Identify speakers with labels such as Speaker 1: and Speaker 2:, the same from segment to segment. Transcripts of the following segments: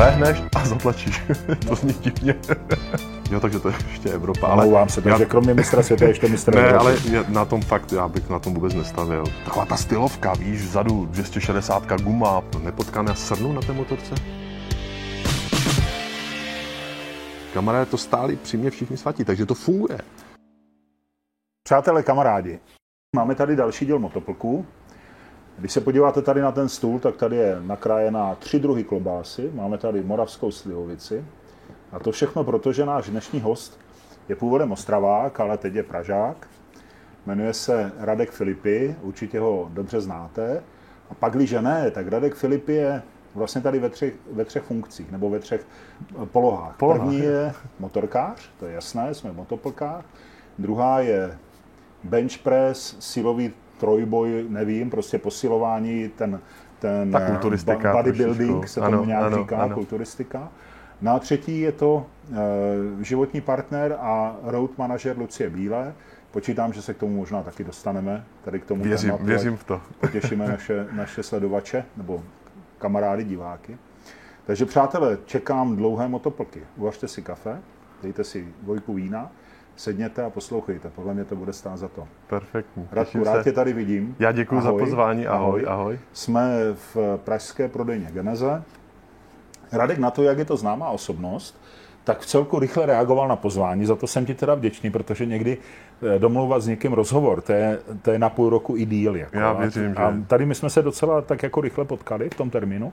Speaker 1: Lehneš a zatlačíš. to zní divně. jo, takže to je ještě Evropa.
Speaker 2: Ale Omlouvám se, takže já... kromě mistra světa ještě mistra
Speaker 1: Ne,
Speaker 2: Evropy.
Speaker 1: ale na tom fakt, já bych na tom vůbec nestavil. Taková ta stylovka, víš, vzadu 260 guma, nepotkané srnu na té motorce. Kamaráde to stáli při mě všichni svatí, takže to funguje.
Speaker 2: Přátelé, kamarádi, máme tady další díl motoplků. Když se podíváte tady na ten stůl, tak tady je nakrájená tři druhy klobásy. Máme tady moravskou slivovici. A to všechno proto, že náš dnešní host je původem Ostravák, ale teď je Pražák. Jmenuje se Radek Filipy, určitě ho dobře znáte. A pak, když ne, tak Radek Filipy je vlastně tady ve třech, ve třech funkcích, nebo ve třech polohách.
Speaker 1: Polohách.
Speaker 2: První je motorkář, to je jasné, jsme v motoplkách. Druhá je bench press, silový trojboj, nevím, prostě posilování, ten, ten
Speaker 1: Ta kulturistika
Speaker 2: bodybuilding
Speaker 1: trošičku.
Speaker 2: se tomu
Speaker 1: Ano,
Speaker 2: nějak
Speaker 1: ano,
Speaker 2: říká,
Speaker 1: ano.
Speaker 2: kulturistika. No a třetí je to e, životní partner a road manažer Lucie Bílé. Počítám, že se k tomu možná taky dostaneme, tady k tomu
Speaker 1: Věřím,
Speaker 2: tématu,
Speaker 1: věřím v to.
Speaker 2: Potěšíme naše, naše sledovače nebo kamarády, diváky. Takže přátelé, čekám dlouhé motoplky. Uvažte si kafe, dejte si dvojku vína, sedněte a poslouchejte. Podle mě to bude stát za to.
Speaker 1: Perfektní.
Speaker 2: Radku, rád tě tady vidím.
Speaker 1: Já děkuji za
Speaker 2: Ahoj.
Speaker 1: pozvání. Ahoj, ahoj.
Speaker 2: Jsme v pražské prodejně Geneze. Radek na to, jak je to známá osobnost, tak v celku rychle reagoval na pozvání, za to jsem ti teda vděčný, protože někdy eh, domlouvat s někým rozhovor, to je, to je na půl roku i díl. Jako.
Speaker 1: Já
Speaker 2: A-
Speaker 1: věřím,
Speaker 2: A
Speaker 1: že-
Speaker 2: tady my jsme se docela tak jako rychle potkali v tom termínu,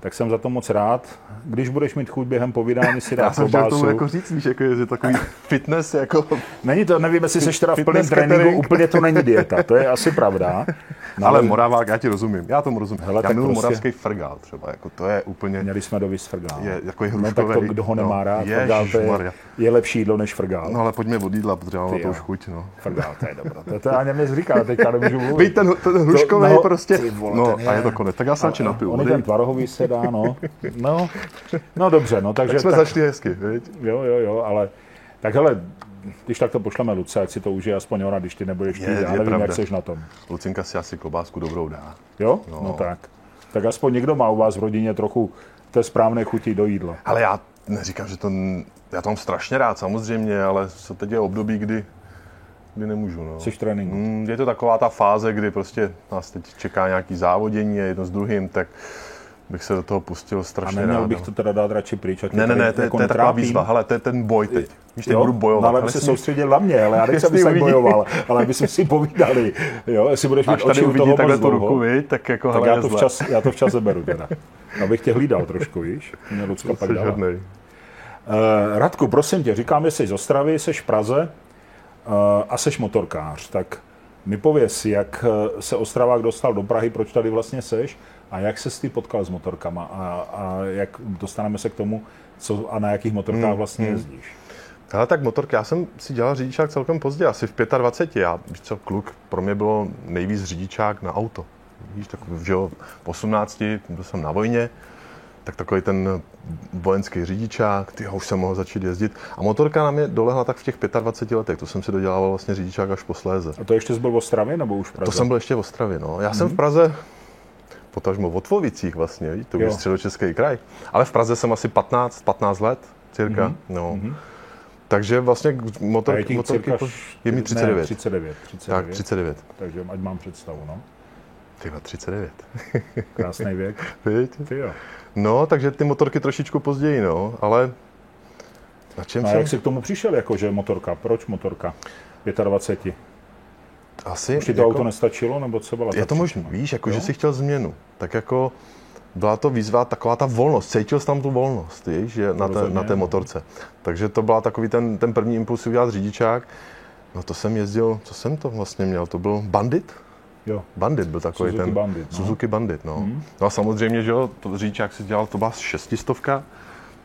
Speaker 2: tak jsem za to moc rád. Když budeš mít chuť během povídání si
Speaker 1: Já
Speaker 2: dát
Speaker 1: jsem
Speaker 2: klobásu.
Speaker 1: tomu jako říct, víš, jako je takový fitness, jako
Speaker 2: Není to, nevím, jestli jsi teda v plném tréninku,
Speaker 1: catering.
Speaker 2: úplně to není dieta, to je asi pravda. No,
Speaker 1: ale Moravák, já ti rozumím, já tomu rozumím.
Speaker 2: Hele,
Speaker 1: já
Speaker 2: tak
Speaker 1: miluji
Speaker 2: prostě-
Speaker 1: moravský frgál třeba, jako to je úplně,
Speaker 2: Měli jsme do Vysfrgál.
Speaker 1: je takový
Speaker 2: No tak to,
Speaker 1: hruškovej.
Speaker 2: kdo ho nemá
Speaker 1: no,
Speaker 2: rád, frgál, to je. Je lepší jídlo než frgál.
Speaker 1: No ale pojďme od jídla, protože mám to už chuť, no.
Speaker 2: Frgál, to je dobro. To, to ani mě říká, teďka nemůžu mluvit.
Speaker 1: Víš, ten, ten hruškový
Speaker 2: no,
Speaker 1: prostě,
Speaker 2: vole,
Speaker 1: no
Speaker 2: ten
Speaker 1: a
Speaker 2: je-
Speaker 1: je to konec. Tak já se radši napiju
Speaker 2: On ten tvarohový se dá, no. No, no dobře, no takže...
Speaker 1: Tak jsme
Speaker 2: tak,
Speaker 1: začali hezky, viď?
Speaker 2: Jo, jo, jo, ale... Tak hele, když tak to pošleme Luce, ať si to užije aspoň ona, když ty nebudeš
Speaker 1: Je,
Speaker 2: chtít. Já
Speaker 1: je
Speaker 2: nevím,
Speaker 1: pravda.
Speaker 2: jak seš na tom.
Speaker 1: Lucinka si asi klobásku dobrou dá.
Speaker 2: Jo?
Speaker 1: No.
Speaker 2: No tak. Tak aspoň někdo má u vás v rodině trochu té správné chuti do jídla.
Speaker 1: Ale já neříkám, že to, já mám strašně rád samozřejmě, ale co teď je období, kdy, kdy nemůžu, no.
Speaker 2: Jsi v tréninku.
Speaker 1: Mm, Je to taková ta fáze, kdy prostě nás teď čeká nějaký závodění a jedno s druhým, tak bych se do toho pustil
Speaker 2: A
Speaker 1: strašně
Speaker 2: neměl
Speaker 1: rád.
Speaker 2: bych
Speaker 1: no.
Speaker 2: to teda dát radši pryč,
Speaker 1: Ne, ne, ne, to, je-
Speaker 2: jako
Speaker 1: to je taková výzva. Hele, to je ten boj teď. Víš, teď budu
Speaker 2: No,
Speaker 1: bojovat.
Speaker 2: ale aby
Speaker 1: Ale
Speaker 2: se
Speaker 1: si-
Speaker 2: soustředil na mě, ale já nechci, aby se bojoval, ale aby jsme si povídali. Jo, jestli budeš mít
Speaker 1: Až tady uvidí takhle tu ruku, viď, tak jako
Speaker 2: tak já to, včas, já to včas zeberu teda. Abych tě hlídal trošku, víš? Mě Lucka pak dala. Uh, Radku, prosím tě, říkám, že jsi z Ostravy, jsi v Praze uh, a jsi motorkář, tak mi pověz, jak eh, se Ostravák dostal do Prahy, proč tady vlastně seš a jak se ty potkal s motorkama a, a jak dostaneme se k tomu, co a na jakých motorkách
Speaker 1: Hmm,
Speaker 2: vlastně jezdíš.
Speaker 1: Ale tak motorky, já jsem si dělal řidičák celkem pozdě, asi v 25. Já, víš co, kluk, pro mě bylo nejvíc řidičák na auto. Víš, tak, že jo, v 18, byl jsem na vojně, tak takový ten vojenský řidičák, ty už jsem mohl začít jezdit. A motorka na mě dolehla tak v těch 25 letech, to jsem si dodělával vlastně řidičák až posléze.
Speaker 2: A to ještě jsi byl v Ostravě nebo už v Praze?
Speaker 1: To jsem byl ještě v Ostravě, no. Já jsem v Praze, potažmo v Otvovicích vlastně, to už je středočeský kraj. Ale v Praze jsem asi 15, 15 let, cirka,
Speaker 2: Mhm.
Speaker 1: no. Takže vlastně motor,
Speaker 2: je ti
Speaker 1: motorky,
Speaker 2: cirka
Speaker 1: je mi
Speaker 2: Ne,
Speaker 1: 39.
Speaker 2: 39, 39.
Speaker 1: Tak, 39.
Speaker 2: Takže ať mám představu, no.
Speaker 1: Ty 39.
Speaker 2: Krásný věk.
Speaker 1: Viď?
Speaker 2: Ty jo.
Speaker 1: No, takže ty motorky trošičku později, no, ale na čem
Speaker 2: a
Speaker 1: jsem?
Speaker 2: jak jsi k tomu přišel, jakože motorka? Proč motorka? 25.
Speaker 1: Asi,
Speaker 2: Už ti to auto nestačilo, nebo co byla
Speaker 1: je to možné, víš, jako,
Speaker 2: Jo?
Speaker 1: že jsi chtěl změnu. Tak jako byla to výzva, taková ta volnost, cítil jsi tam tu volnost, víš, že na, té, na té motorce. Takže to byla takový ten, ten první impuls udělat řidičák. No to jsem jezdil, co jsem to vlastně měl, to byl Bandit?
Speaker 2: Jo.
Speaker 1: Bandit byl takový
Speaker 2: Suzuki
Speaker 1: ten.
Speaker 2: Bandit, no.
Speaker 1: Suzuki Bandit, no. No a samozřejmě, že jo, to řidičák si dělal, to byla šestistovka,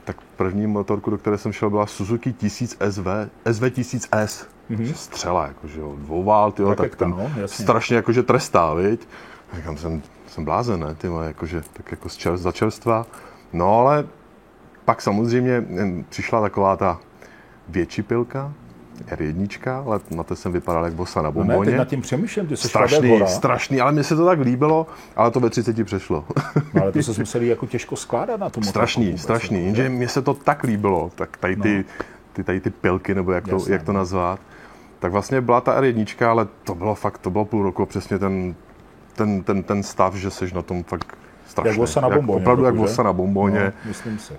Speaker 1: tak první motorku, do které jsem šel, byla Suzuki 1000 SV, SV 1000S. Mm-hmm. Střela, jakože jo, dvouvál, tyjo, tak
Speaker 2: Raketka,
Speaker 1: ten
Speaker 2: no, jasně.
Speaker 1: strašně jakože trestá, viď? Říkám, jsem, jsem blázen, ne, ty jakože, tak jako z čer, za čerstva. No ale pak samozřejmě přišla taková ta větší pilka, R1, ale na to jsem vypadal jak bosa na
Speaker 2: No ne,
Speaker 1: bomboně.
Speaker 2: teď nad tím přemýšlím, ty jsi
Speaker 1: strašný, strašný, ale mně se to tak líbilo, ale to ve 30 přešlo.
Speaker 2: no, ale to se museli jako těžko skládat na motorku
Speaker 1: strašný,
Speaker 2: vůbec,
Speaker 1: strašný,
Speaker 2: jako,
Speaker 1: jenže
Speaker 2: že?
Speaker 1: mně se to tak líbilo, tak tady ty, ty, tady ty pilky, nebo jak to,
Speaker 2: Jasně,
Speaker 1: jak to
Speaker 2: no.
Speaker 1: nazvat, tak vlastně byla ta R1, ale to bylo fakt, to bylo půl roku přesně ten, ten, ten, ten stav, že seš na tom fakt strašný.
Speaker 2: Jak vosa na bomboně.
Speaker 1: Opravdu jak vosa na bomboně.
Speaker 2: No, myslím si.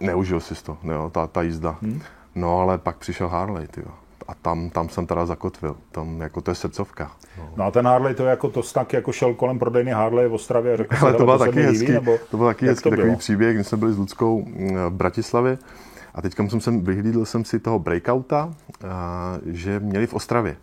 Speaker 1: Neužil si to, jo, ta, ta jízda. Hmm. No ale pak přišel Harley, tyjo. A tam, tam jsem teda zakotvil. Tam jako to je srdcovka. No.
Speaker 2: No a ten Harley, to je jako to snak jako šel kolem prodejny Harley v Ostravě a řekl
Speaker 1: Ale to
Speaker 2: "Hele,
Speaker 1: bylo
Speaker 2: se
Speaker 1: taky
Speaker 2: mi líbí",
Speaker 1: hezký,
Speaker 2: nebo
Speaker 1: to byl taky hezký
Speaker 2: to
Speaker 1: takový
Speaker 2: bylo?
Speaker 1: příběh, kdy jsme byli s Ludskou mm, v Bratislavě a teďka jsem sem vyhlídl jsem si toho breakouta, a, že měli v Ostravě.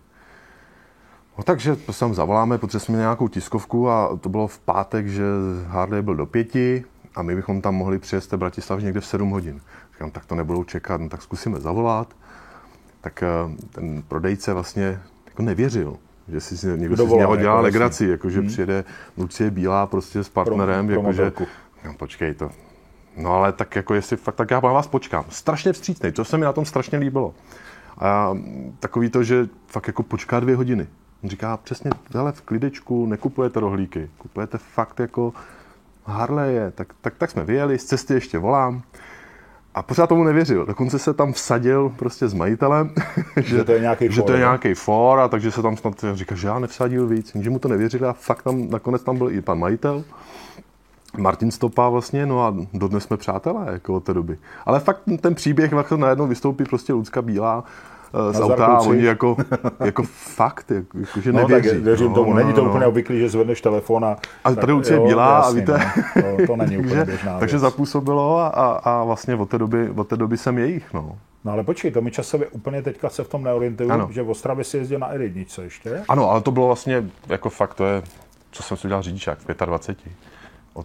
Speaker 1: No takže to tam zavoláme, protože jsme měli nějakou tiskovku a to bylo v pátek, že Harley byl do pěti a my bychom tam mohli přijet z té Bratislavy někde v 7 hodin. Říkám, tak to nebudou čekat, no, tak zkusíme zavolat. Tak eh, ten prodejce vlastně jako nevěřil, že si někdo si z
Speaker 2: Dovolá,
Speaker 1: něho dělá
Speaker 2: jako
Speaker 1: legraci, jakože přijede Lucie Bílá prostě s partnerem,
Speaker 2: pro
Speaker 1: jakože, no, počkej to. No ale tak jako jestli fakt, tak já na vás počkám. Strašně vstřícnej, to se mi na tom strašně líbilo. A takový to, že fakt jako počká dvě hodiny. On říká přesně, hele, v klidečku nekupujete rohlíky, kupujete fakt jako Harleje. Tak, tak, tak jsme vyjeli, z cesty ještě volám. A pořád tomu nevěřil. Dokonce se tam vsadil prostě s majitelem,
Speaker 2: Že to je nějaký
Speaker 1: že
Speaker 2: for,
Speaker 1: to je nějaký for, a takže se tam snad říká, že já nevsadil víc, že mu to nevěřili a fakt tam nakonec tam byl i pan majitel. Martin Stopa vlastně, no a dodnes jsme přátelé jako od té doby. Ale fakt ten příběh, jak najednou vystoupí prostě Lucka Bílá z
Speaker 2: Na
Speaker 1: auta a oni jako, jako fakt, jako, jako že
Speaker 2: No, tak
Speaker 1: nevěří.
Speaker 2: věřím
Speaker 1: no,
Speaker 2: tomu. Není to
Speaker 1: no,
Speaker 2: úplně
Speaker 1: no.
Speaker 2: obvyklý, že zvedneš telefon a...
Speaker 1: A tady Lucie
Speaker 2: jo,
Speaker 1: Bílá a víte,
Speaker 2: No, to, to není úplně
Speaker 1: takže,
Speaker 2: běžná
Speaker 1: takže
Speaker 2: věc.
Speaker 1: zapůsobilo a, a, a vlastně od té, doby, od té doby jsem jejich, no.
Speaker 2: No ale počkej, to mi časově úplně teďka se v tom neorientuju,
Speaker 1: Ano.
Speaker 2: že v Ostravě si jezdil na R1 ještě.
Speaker 1: Ano, ale to bylo vlastně, jako fakt, to je, co jsem si udělal řidičák v 25.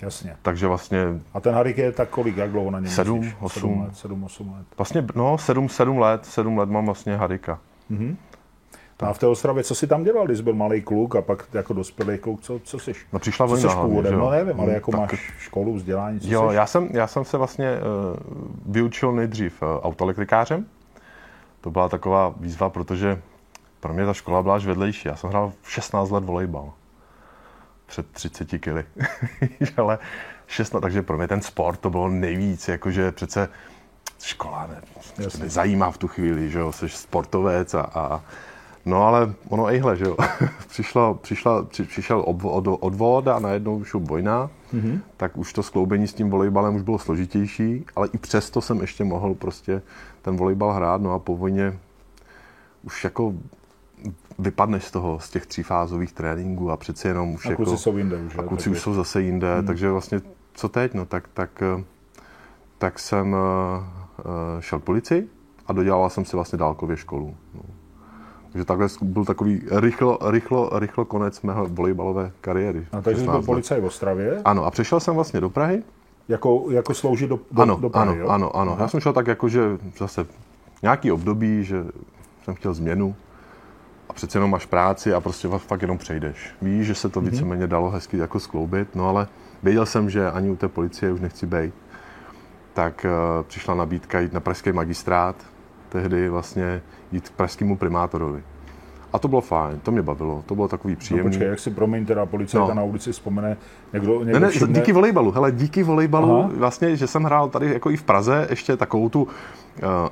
Speaker 2: Jasně.
Speaker 1: Takže vlastně,
Speaker 2: A ten Harik je tak kolik, jak dlouho na něm
Speaker 1: Sedm,
Speaker 2: jezdíš?
Speaker 1: osm.
Speaker 2: Sedm let,
Speaker 1: vlastně, no, 7, 7 let, 7 let mám vlastně Harika.
Speaker 2: No a v té Ostravě, co jsi tam dělal, když byl malý kluk a pak jako dospělý kluk, co, co jsi?
Speaker 1: No přišla
Speaker 2: Co
Speaker 1: vojna
Speaker 2: jsi původem? No nevím, ale
Speaker 1: Mm,
Speaker 2: jako
Speaker 1: tak-
Speaker 2: máš školu, vzdělání, co
Speaker 1: Jo,
Speaker 2: jsi?
Speaker 1: já jsem, já jsem se vlastně uh, vyučil nejdřív uh, autoelektrikářem. To byla taková výzva, protože pro mě ta škola byla až vedlejší. Já jsem hrál v 16 let volejbal. Před 30 kily. Ale 16, takže pro mě ten sport to bylo nejvíc, jakože přece škola ne,
Speaker 2: Jasně.
Speaker 1: nezajímá v tu chvíli, že jo, jsi sportovec a, a No ale ono ejhle, že jo. Přišlo, přišla, při, přišel ob, od, odvod a najednou šel vojna, mm-hmm. tak už to skloubení s tím volejbalem už bylo složitější, ale i přesto jsem ještě mohl prostě ten volejbal hrát, no a po vojně už jako vypadneš z toho, z těch třífázových tréninků a přeci jenom už
Speaker 2: A
Speaker 1: jako...
Speaker 2: kluci jsou jinde už,
Speaker 1: A kluci
Speaker 2: Tak
Speaker 1: už jsou zase jinde, hmm. takže vlastně co teď, no tak, tak, eh, tak jsem eh, eh, šel k policii a dodělal jsem si vlastně dálkově školu. No. Takže takhle byl takový rychlo, rychlo, rychlo konec mého volejbalové kariéry.
Speaker 2: A takže jsi
Speaker 1: 16
Speaker 2: byl policaj v Ostravě,
Speaker 1: Ano, a přešel jsem vlastně do Prahy.
Speaker 2: jako, jako sloužit do, do,
Speaker 1: Ano,
Speaker 2: do Prahy,
Speaker 1: ano,
Speaker 2: jo?
Speaker 1: ano, ano. Já jsem šel tak jako, že zase nějaký období, že jsem chtěl změnu a přece jenom máš práci a prostě fakt jenom přejdeš. Víš, že se
Speaker 2: Mhm.
Speaker 1: to víceméně dalo hezky jako skloubit, no ale věděl jsem, že ani u té policie už nechci být. Tak uh, přišla nabídka jít na pražský magistrát, tehdy vlastně jít k pražskému primátorovi. A to bylo fajn, to mě bavilo, to bylo takový
Speaker 2: No
Speaker 1: příjemný.
Speaker 2: počkej, jak si promiň, teda policajta
Speaker 1: No.
Speaker 2: na ulici vzpomene, někdo, někdo
Speaker 1: Ne, ne,
Speaker 2: všimne,
Speaker 1: díky volejbalu. Hele, díky volejbalu,
Speaker 2: Aha.
Speaker 1: vlastně, že jsem hrál tady jako i v Praze ještě takovou tu uh,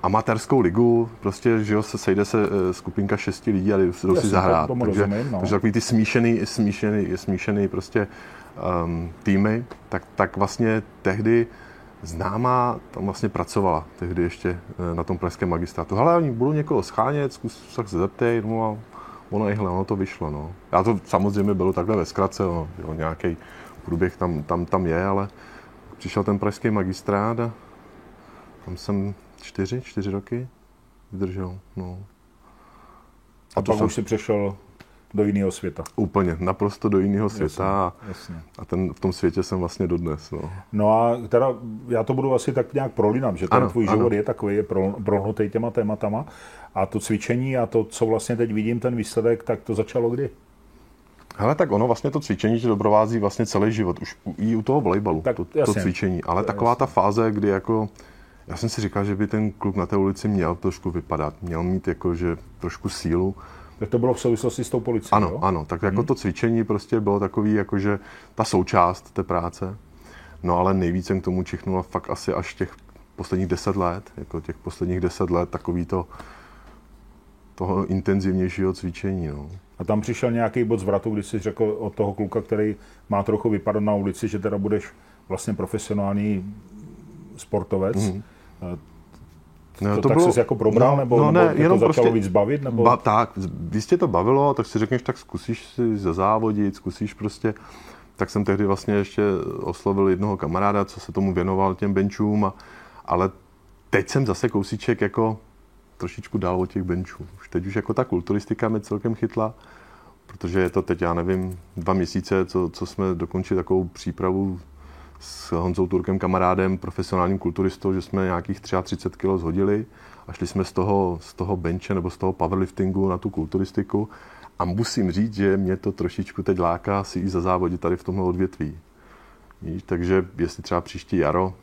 Speaker 1: amatérskou ligu, prostě, že jo, se sejde se uh, skupinka šesti lidí a jdou si
Speaker 2: Jasně,
Speaker 1: zahrát.
Speaker 2: tomu
Speaker 1: takže,
Speaker 2: rozumím, no.
Speaker 1: takže takový ty smíšený, smíšený, smíšený prostě um, týmy, tak, tak vlastně tehdy známá tam vlastně pracovala, tehdy ještě eh, na tom pražském magistrátu. Hele, oni budou někoho schánět, zkus se zeptej, no a ono, ejhle, ono to vyšlo, no. Já to samozřejmě bylo takhle ve zkratce, no, jo, nějaký průběh tam, tam, tam je, ale přišel ten pražský magistrát a tam jsem čtyři, čtyři roky vydržel, no.
Speaker 2: a
Speaker 1: to
Speaker 2: pak
Speaker 1: jsem-
Speaker 2: už si přešel do jiného světa.
Speaker 1: Úplně, naprosto do jiného světa a,
Speaker 2: Jasně.
Speaker 1: a ten, v tom světě jsem vlastně dodnes, no.
Speaker 2: No a teda já to budu asi tak nějak prolínat, že ten
Speaker 1: Ano,
Speaker 2: tvůj
Speaker 1: ano.
Speaker 2: život je takový, je pro- prohnutý těma tématama a to cvičení a to, co vlastně teď vidím, ten výsledek, tak to začalo kdy?
Speaker 1: Hele, tak ono vlastně to cvičení tě doprovází vlastně celý život, už u- i u toho volejbalu,
Speaker 2: Tak
Speaker 1: to, to
Speaker 2: jasně.
Speaker 1: cvičení, ale
Speaker 2: To
Speaker 1: taková ta fáze, kdy jako Já jsem si říkal, že by ten klub na té ulici měl trošku vypadat, měl mít jako, že trošku sílu.
Speaker 2: Tak to bylo v souvislosti s tou policií,
Speaker 1: Ano,
Speaker 2: jo?
Speaker 1: ano, tak jako hmm. to cvičení prostě bylo takový, jakože ta součást té práce. No ale nejvíc jsem k tomu čichnul fakt asi až těch posledních deset let, jako těch posledních deset let takový to toho intenzivnějšího cvičení. No.
Speaker 2: A tam přišel nějaký bod zvratu, když jsi řekl od toho kluka, který má trochu vypadat na ulici, že teda budeš vlastně profesionální sportovec. Mm. No, to, to tak bylo, jsi jako probral, no, nebo, no, ne, nebo jenom to začalo prostě, víc bavit? Nebo?
Speaker 1: Ba, tak, když tě to bavilo, tak si řekneš, tak zkusíš si zazávodit, zkusíš prostě, tak jsem tehdy vlastně ještě oslovil jednoho kamaráda, co se tomu věnoval těm benchům, a, ale teď jsem zase kousíček jako trošičku dál od těch benchů. Už teď už jako ta kulturistika mě celkem chytla, protože je to teď, já nevím, dva měsíce, co, co jsme dokončili takovou přípravu s Honzou Turkem, kamarádem, profesionálním kulturistou, že jsme nějakých 33 kg zhodili a šli jsme z toho, z toho benche nebo z toho powerliftingu na tu kulturistiku. A musím říct, že mě to trošičku teď láká si i za závodit tady v tomhle odvětví. Takže jestli třeba příští jaro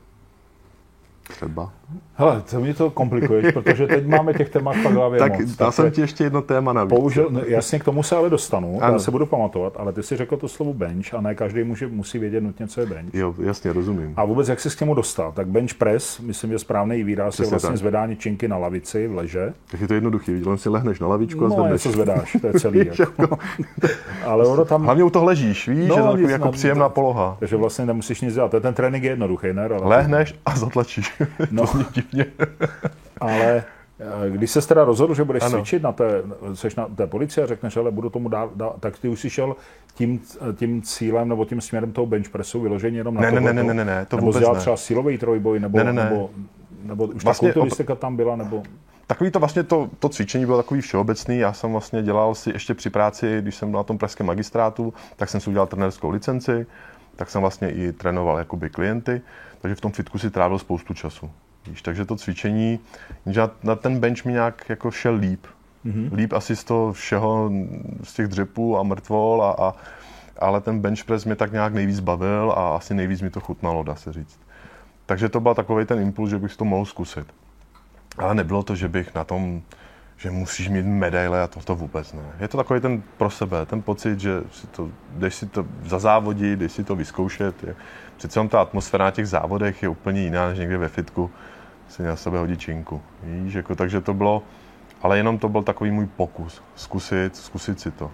Speaker 1: Třeba.
Speaker 2: Hele, to mi to komplikuješ, protože teď máme těch témat v hlavě
Speaker 1: Tak moc. dá jsem ti ještě jedno téma navíc.
Speaker 2: Použil, jasně, k tomu se ale dostanu, ano. já se budu pamatovat, ale ty si řekl to slovo bench a ne každý může, musí vědět nutně, co je bench.
Speaker 1: Jo, jasně, rozumím.
Speaker 2: A vůbec, jak jsi k němu dostal? Tak bench press, myslím, že správný výraz Přesně je vlastně tak. zvedání činky na lavici v leže.
Speaker 1: Tak je to jednoduchý, viděl si lehneš na lavičku
Speaker 2: no, a zvedneš. No, zvedáš, to je celý. jako. ale ono tam...
Speaker 1: Hlavně u toho ležíš, víš, no, že to je jako příjemná poloha.
Speaker 2: Takže vlastně nemusíš nic dělat. Ten trénink je jednoduchý, ne?
Speaker 1: Lehneš a zatlačíš. No, divně.
Speaker 2: Ale eh, když se teda rozhodl, že budeš ano. cvičit na té, seš na té policii a řekneš, ale budu tomu dát, dát tak ty už si šel tím, tím cílem nebo tím směrem toho bench pressu vyloženě jenom na
Speaker 1: ne, ne, ne, ne, ne, ne, ne, to
Speaker 2: nebo
Speaker 1: vůbec ne.
Speaker 2: třeba silový trojboj, nebo, ne, ne, ne. nebo, nebo už vlastně, ta kulturistika tam byla, nebo...
Speaker 1: Takový to vlastně to, to cvičení bylo takový všeobecný. Já jsem vlastně dělal si ještě při práci, když jsem byl na tom pražském magistrátu, tak jsem si udělal trenérskou licenci, tak jsem vlastně i trénoval jakoby klienty, takže v tom fitku si trávil spoustu času. Víš, takže to cvičení, že na ten bench mi nějak jako šel líp. Mm-hmm. Líp asi z toho všeho, z těch dřepů a mrtvol, a, a, ale ten bench press mě tak nějak nejvíc bavil a asi nejvíc mi to chutnalo, dá se říct. Takže to byl takový ten impuls, že bych to mohl zkusit. Ale nebylo to, že bych na tom, že musíš mít medaile a to, to vůbec ne. Je to takový ten pro sebe, ten pocit, že si to, jdeš si to za závodí, jdeš si to vyzkoušet. Je, přece ta atmosféra na těch závodech je úplně jiná než někde ve fitku si na sebe hodit činku. Víš, jako, takže to bylo, ale jenom to byl takový můj pokus, zkusit, zkusit si to.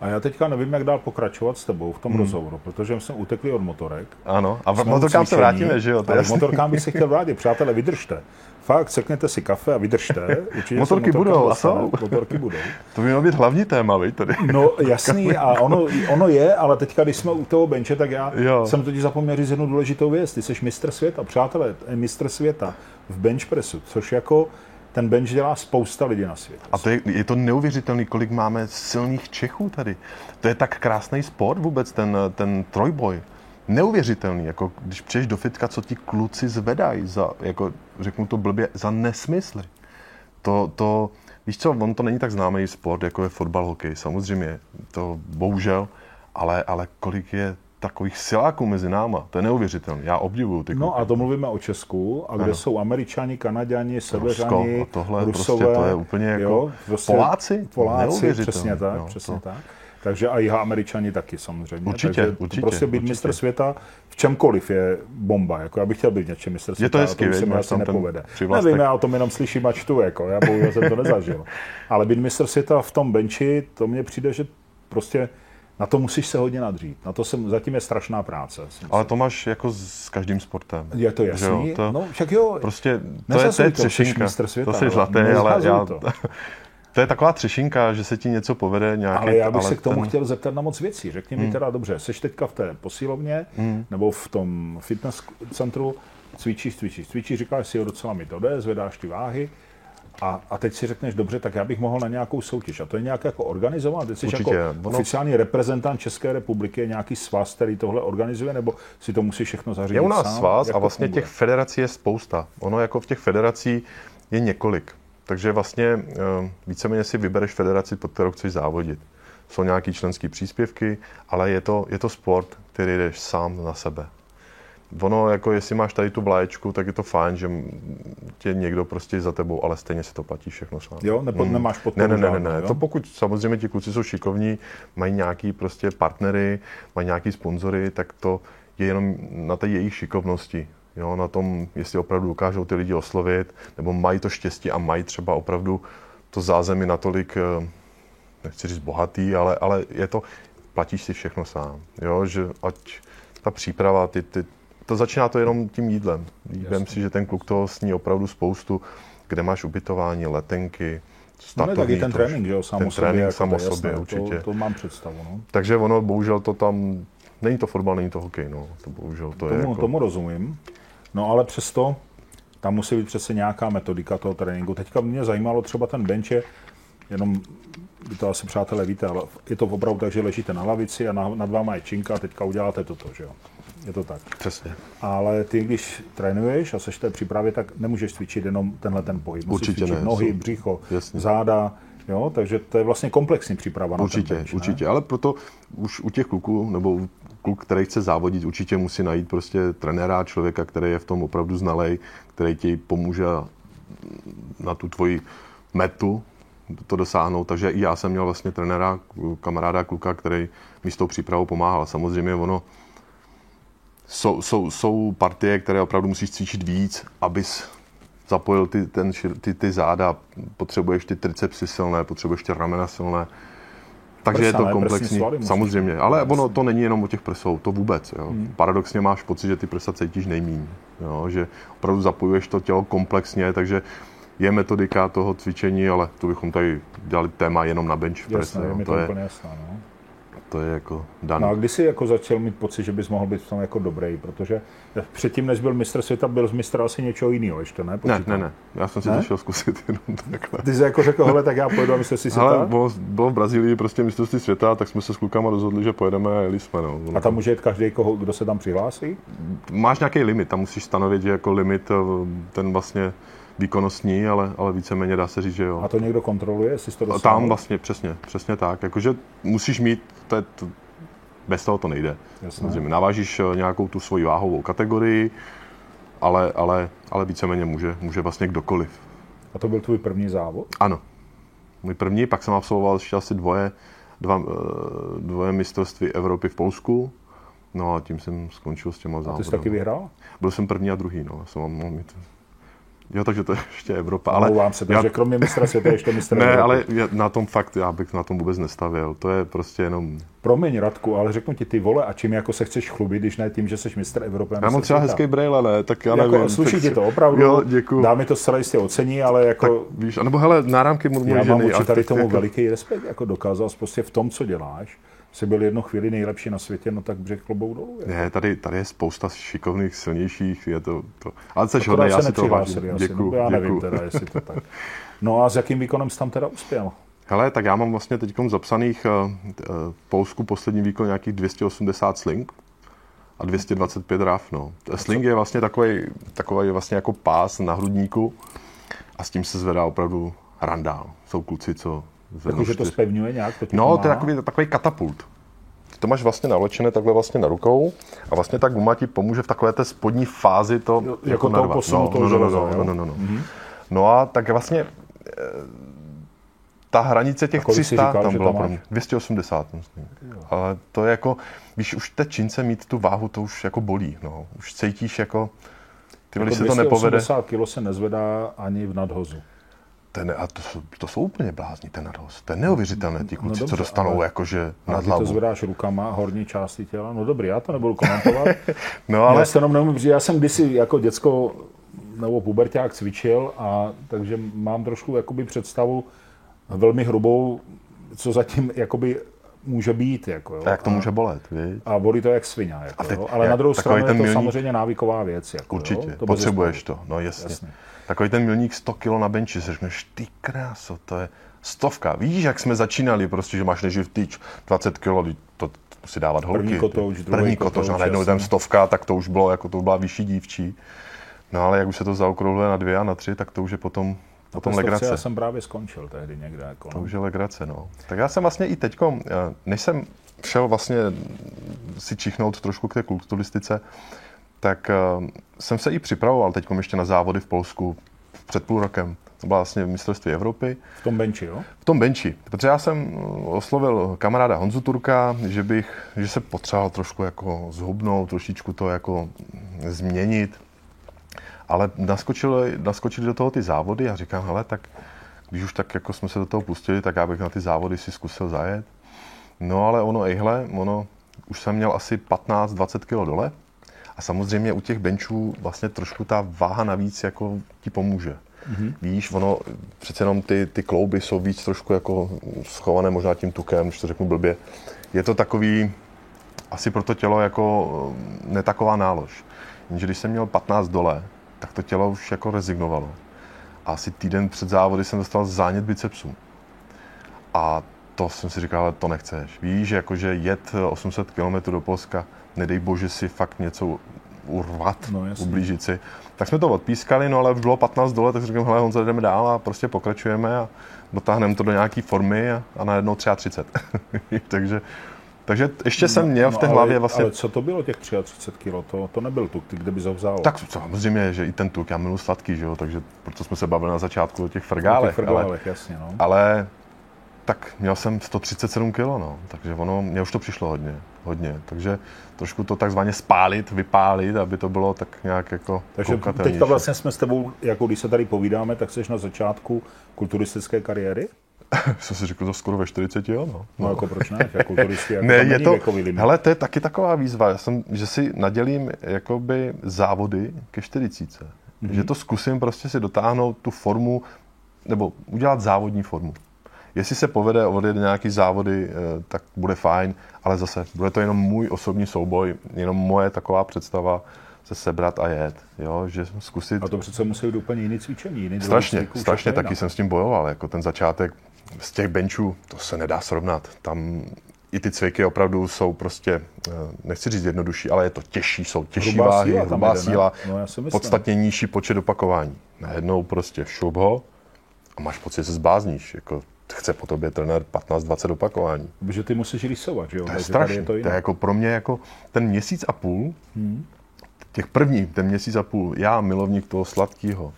Speaker 2: A já teďka nevím, jak dál pokračovat s tebou v tom hmm. rozhovoru, protože jsme utekli od motorek.
Speaker 1: Ano, a v motorkám se vrátíme, že jo?
Speaker 2: To motorkám bych se chtěl vrátit. Přátelé, vydržte. Fakt, sekněte si kafe a vydržte.
Speaker 1: Určitě motorky budou, a jsou.
Speaker 2: Motorky budou.
Speaker 1: To by mělo být hlavní téma, víš, tady.
Speaker 2: No jasný, a ono, ono je, ale teďka, když jsme u toho benče, tak já jo. jsem totiž zapomněl říct jednu důležitou věc. Ty jsi mistr světa, přátelé, mistr světa v bench pressu, což jako ten bench dělá spousta lidí na světě.
Speaker 1: A to je, je to neuvěřitelný, kolik máme silných Čechů tady. To je tak krásný sport vůbec, ten, ten trojboj neuvěřitelný, jako když přijdeš do fitka, co ti kluci zvedají za, jako řeknu to blbě, za nesmysly. To, to, víš co, on to není tak známý sport, jako je fotbal, hokej, samozřejmě, to bohužel, ale, ale kolik je takových siláků mezi náma, to je neuvěřitelné. Já obdivuju ty
Speaker 2: No a to mluvíme o Česku, a kde ano. jsou američani, kanaděni, severani,
Speaker 1: a tohle Rusové, prostě to je úplně jako jo, prostě Poláci,
Speaker 2: Poláci, přesně tak, jo, přesně to. tak. Takže a jiha američani taky samozřejmě.
Speaker 1: Určitě,
Speaker 2: Takže
Speaker 1: určitě.
Speaker 2: Prostě být
Speaker 1: určitě.
Speaker 2: mistr světa v čemkoliv je bomba. Jako já bych chtěl být něčím mistr světa.
Speaker 1: Je to hezky,
Speaker 2: to se mi asi nepovede. Nevím, já o tom jenom slyším a čtu, jako, já bohužel jsem to nezažil. Ale být mistr světa v tom benči, to mně přijde, že prostě na to musíš se hodně nadřít. Na to se, zatím je strašná práce.
Speaker 1: Ale to máš jako s každým sportem.
Speaker 2: Je to jasný.
Speaker 1: To,
Speaker 2: no, však jo.
Speaker 1: Prostě to je, to je třešinka. To jsi zlatý, ale já, to. To je taková třešinka, že se ti něco povede nějaký...
Speaker 2: Ale já bych ale se k tomu ten... chtěl zeptat na moc věcí. Řekni hmm. mi teda, dobře, jsi teďka v té posilovně hmm. nebo v tom fitness centru, cvičíš, cvičíš, cvičíš, říkáš si, jo, docela mi to jde, zvedáš ty váhy, a, a teď si řekneš, dobře, tak já bych mohl na nějakou soutěž. A to je nějak jako organizovat? Ty jsi Určitě, jako ono... oficiální reprezentant České republiky, je nějaký svaz, který tohle organizuje, nebo si to musí všechno zařídit
Speaker 1: Je u nás
Speaker 2: sám?
Speaker 1: svaz a vlastně těch federací je spousta. Ono jako v těch federací je několik. Takže vlastně eh, víceméně si vybereš federaci, pod kterou chceš závodit. Jsou nějaké členské příspěvky, ale je to, je to sport, který jdeš sám na sebe. Ono, jako jestli máš tady tu vlaječku, tak je to fajn, že tě někdo prostě za tebou, ale stejně si to platí všechno sám.
Speaker 2: Jo, nebo mm. nemáš podporu
Speaker 1: Ne, ne, ne, ne, ne. To pokud samozřejmě ti kluci jsou šikovní, mají nějaký prostě partnery, mají nějaký sponzory, tak to je jenom na té jejich šikovnosti. Jo, na tom, jestli opravdu dokážou ty lidi oslovit, nebo mají to štěstí a mají třeba opravdu to zázemí natolik, eh, nechci říct bohatý, ale, ale je to, platíš si všechno sám. Jo, že ať ta příprava, ty, ty, to začíná to jenom tím jídlem. Vím si, že ten kluk toho sní opravdu spoustu, kde máš ubytování, letenky,
Speaker 2: No ne, tak i ten trénink, že jo,
Speaker 1: sám ten o sobě. Trénink jako sám o sobě, jasné, určitě.
Speaker 2: To, to, mám představu, no.
Speaker 1: Takže ono, bohužel to tam, není to fotbal, není to hokej, no. To bohužel to
Speaker 2: tomu,
Speaker 1: je jako...
Speaker 2: Tomu rozumím, no ale přesto tam musí být přece nějaká metodika toho tréninku. Teďka mě zajímalo třeba ten bench je, jenom vy to asi přátelé víte, ale je to opravdu tak, že ležíte na lavici a nad váma je činka a teďka uděláte toto, že jo? Je to tak.
Speaker 1: Přesně.
Speaker 2: Ale ty, když trénuješ a seš té přípravě, tak nemůžeš cvičit jenom tenhle ten pohyb.
Speaker 1: Musíš určitě
Speaker 2: cvičit
Speaker 1: ne.
Speaker 2: nohy, břicho, Jasně. záda, Jo, takže to je vlastně komplexní příprava
Speaker 1: určitě,
Speaker 2: na ten bench,
Speaker 1: Určitě, ne? ale proto už u těch kluků, nebo kluk, který chce závodit, určitě musí najít prostě trenéra, člověka, který je v tom opravdu znalej, který ti pomůže na tu tvoji metu to dosáhnout. Takže i já jsem měl vlastně trenéra, kamaráda, kluka, který mi s tou přípravou pomáhal. Samozřejmě ono, jsou, jsou, jsou partie, které opravdu musíš cvičit víc, abys zapojil ty, ten, ty, ty záda, potřebuješ ty tricepsy silné, potřebuješ ty ramena silné. Takže Prsa, je to komplexní, samozřejmě. Ale ono to není jenom o těch prsou, to vůbec. Jo. Hmm. Paradoxně máš pocit, že ty prsa cítíš nejmíň. Jo. Že opravdu zapojuješ to tělo komplexně, takže je metodika toho cvičení, ale to bychom tady dělali téma jenom na bench
Speaker 2: press. Jasné, je to, to je, úplně jasná, no.
Speaker 1: To je jako daný.
Speaker 2: No a kdy jsi jako začal mít pocit, že bys mohl být v tom jako dobrý, protože předtím, než byl mistr světa, byl z mistra asi něčeho jiného ještě, ne?
Speaker 1: Počítám. Ne, ne, ne. Já jsem si ne? to šel zkusit jenom takhle.
Speaker 2: Ty jsi jako řekl, hele, tak já pojedu a mistrovství světa? Ale
Speaker 1: bylo, bylo, v Brazílii prostě mistrovství světa, tak jsme se s klukama rozhodli, že pojedeme a jeli jsme. No.
Speaker 2: A tam může jít každý, koho, kdo se tam přihlásí?
Speaker 1: Máš nějaký limit, tam musíš stanovit, že jako limit eh, ten vlastně výkonnostní, ale, ale víceméně dá se říct, že jo.
Speaker 2: A to někdo kontroluje, jestli to
Speaker 1: dosáhl? Tam vlastně, přesně, přesně tak. Jakože musíš mít, to je, to, bez toho to nejde. Samozřejmě navážíš eh, nějakou tu svoji váhovou kategorii, ale, ale, ale víceméně může, může vlastně kdokoliv.
Speaker 2: A to byl tvůj první závod?
Speaker 1: Ano. Můj první, pak jsem absolvoval ještě asi dvoje, dva, eh, dvoje mistrovství Evropy v Polsku. No a tím jsem skončil s těma závody.
Speaker 2: A ty jsi taky vyhrál?
Speaker 1: Byl jsem první a druhý, no. Jsem mohl mít Jo, takže to je ještě Evropa. Ale
Speaker 2: Mluvám se, takže já... kromě mistra světa ještě mistr
Speaker 1: Ne,
Speaker 2: Evropy.
Speaker 1: ale na tom fakt, já bych na tom vůbec nestavil. To je prostě jenom...
Speaker 2: Promiň, Radku, ale řeknu ti ty vole, a čím jako se chceš chlubit, když ne tím, že jsi mistr Evropy.
Speaker 1: Já mám třeba hezký brejle, ne, tak já jako, nevím.
Speaker 2: Sluší ti to opravdu, jo, děkuju. dámy to zcela jistě ocení, ale jako...
Speaker 1: Tak, víš, anebo hele, náramky
Speaker 2: ženy.
Speaker 1: Já
Speaker 2: mám tady tomu jako... veliký respekt, jako dokázal prostě v tom, co děláš, jsi byl jednu chvíli nejlepší na světě, no tak břeh klobou dolů.
Speaker 1: Jako. Ne, tady, tady je spousta šikovných, silnějších, je to, to. ale jsi hodný, já si to vážím.
Speaker 2: Děkuju, no, já nevím děkuju. teda, jestli to tak. No a s jakým výkonem jsi tam teda uspěl?
Speaker 1: Hele, tak já mám vlastně teď zapsaných uh, v Polsku poslední výkon nějakých 280 sling a 225 raf. No. Sling je vlastně takový, takový vlastně jako pás na hrudníku a s tím se zvedá opravdu randál. Jsou kluci, co
Speaker 2: takže to spevňuje nějak? To
Speaker 1: no, to je takový, takový katapult. Ty to máš vlastně navlečené takhle vlastně na rukou a vlastně ta guma ti pomůže v takové té spodní fázi to
Speaker 2: jo, jako, jako toho posunu no, toho no,
Speaker 1: železa, no, no, no, no, no. Mm-hmm. no a tak vlastně eh, ta hranice těch 300 říkal, tam byla pro mě. 280, myslím. Ale to je jako, víš, už té čince mít tu váhu, to už jako bolí, no. Už cítíš jako, ty jako
Speaker 2: když
Speaker 1: se to nepovede.
Speaker 2: 280 kg se nezvedá ani v nadhozu
Speaker 1: ten, a to, jsou, to jsou úplně blázni, ten nadhoz. To je neuvěřitelné, ti kluci, no dobře, co dostanou jakože nad hlavu.
Speaker 2: to zvedáš rukama, horní části těla, no dobrý, já to nebudu komentovat.
Speaker 1: no ale...
Speaker 2: Já, se jenom neumím, já jsem kdysi jako děcko nebo puberták cvičil, a takže mám trošku jakoby představu velmi hrubou, co zatím jakoby může být. Jako, jo.
Speaker 1: A jak to může bolet, víš?
Speaker 2: A bolí to jak svině. Jako, teď, jo. Ale na druhou stranu je to milník... samozřejmě návyková věc. Jako,
Speaker 1: Určitě,
Speaker 2: jo.
Speaker 1: To potřebuješ to, no jasně. jasně. Takový ten milník 100 kg na benči, si řekneš, ty kráso, to je stovka. Víš, jak jsme začínali, prostě, že máš neživ tyč, 20 kg, to, to si dávat holky.
Speaker 2: První kotouč,
Speaker 1: První kotouč, a najednou ten stovka, tak to už bylo, jako to byla vyšší dívčí. No ale jak už se to zaokrouhluje na dvě a na tři, tak to už je potom Potom legrace.
Speaker 2: Já jsem právě skončil tehdy někde. Jako,
Speaker 1: no. To už je legrace, no. Tak já jsem vlastně i teďko, než jsem šel vlastně si čichnout trošku k té kulturistice, tak uh, jsem se i připravoval teď ještě na závody v Polsku před půl rokem. To byla vlastně mistrovství Evropy.
Speaker 2: V tom benči, jo?
Speaker 1: V tom benči. Protože já jsem oslovil kamaráda Honzu Turka, že bych, že se potřeboval trošku jako zhubnout, trošičku to jako změnit. Ale naskočili, naskočili do toho ty závody a říkám, hele, tak když už tak jako jsme se do toho pustili, tak já bych na ty závody si zkusil zajet. No ale ono, ejhle, ono, už jsem měl asi 15-20 kg dole a samozřejmě u těch benchů vlastně trošku ta váha navíc jako ti pomůže. Mm-hmm. Víš, ono, přece jenom ty, ty klouby jsou víc trošku jako schované možná tím tukem, když to řeknu blbě. Je to takový, asi pro to tělo jako netaková nálož. Jenže když jsem měl 15 dole, tak to tělo už jako rezignovalo. A asi týden před závody jsem dostal zánět bicepsů. A to jsem si říkal, ale to nechceš. Víš, jakože jet 800 km do Polska, nedej bože si fakt něco urvat, no, ublížit si. Tak jsme to odpískali, no ale už bylo 15 dole, tak říkám, hele Honzo, jdeme dál a prostě pokračujeme a dotáhneme to do nějaké formy a, a najednou 33. takže takže ještě no, jsem měl no, v té hlavě vlastně...
Speaker 2: Ale co to bylo těch 33 kg? To, to nebyl tuk, ty kde by vzal?
Speaker 1: Tak samozřejmě, že i ten tuk, já miluji sladký, že jo, takže proto jsme se bavili na začátku o těch frgálech. O těch
Speaker 2: frgálech, ale, jasně, no.
Speaker 1: Ale tak měl jsem 137 kg, no, takže ono, mě už to přišlo hodně, hodně, takže trošku to takzvaně spálit, vypálit, aby to bylo tak nějak jako
Speaker 2: Takže teďka vlastně jsme s tebou, jako když se tady povídáme, tak jsi na začátku kulturistické kariéry?
Speaker 1: Co si řekl, to skoro ve 40, jo, no.
Speaker 2: No, no jako proč ne, jako kulturisti, jako
Speaker 1: ne, je to, hele, to je taky taková výzva, já jsem, že si nadělím jakoby závody ke 40. Mm-hmm. Že to zkusím prostě si dotáhnout tu formu, nebo udělat závodní formu. Jestli se povede odjet nějaký závody, eh, tak bude fajn, ale zase bude to jenom můj osobní souboj, jenom moje taková představa se sebrat a jet, jo, že zkusit...
Speaker 2: A to přece musí být úplně jiný cvičení, jiný
Speaker 1: Strašně, cviků, strašně taky jsem s tím bojoval, jako ten začátek z těch benchů, to se nedá srovnat. Tam i ty cviky opravdu jsou prostě, eh, nechci říct jednodušší, ale je to těžší, jsou těžší hrubá váhy, síla hrubá jde, síla, no, podstatně nižší počet opakování. Najednou prostě šup ho a máš pocit, že se zbázníš. Jako chce po tobě trenér 15-20 opakování.
Speaker 2: Protože ty musíš rýsovat, že jo?
Speaker 1: To je strašný. Je to, to je jako pro mě jako ten měsíc a půl, hmm. těch první, ten měsíc a půl, já milovník toho sladkého,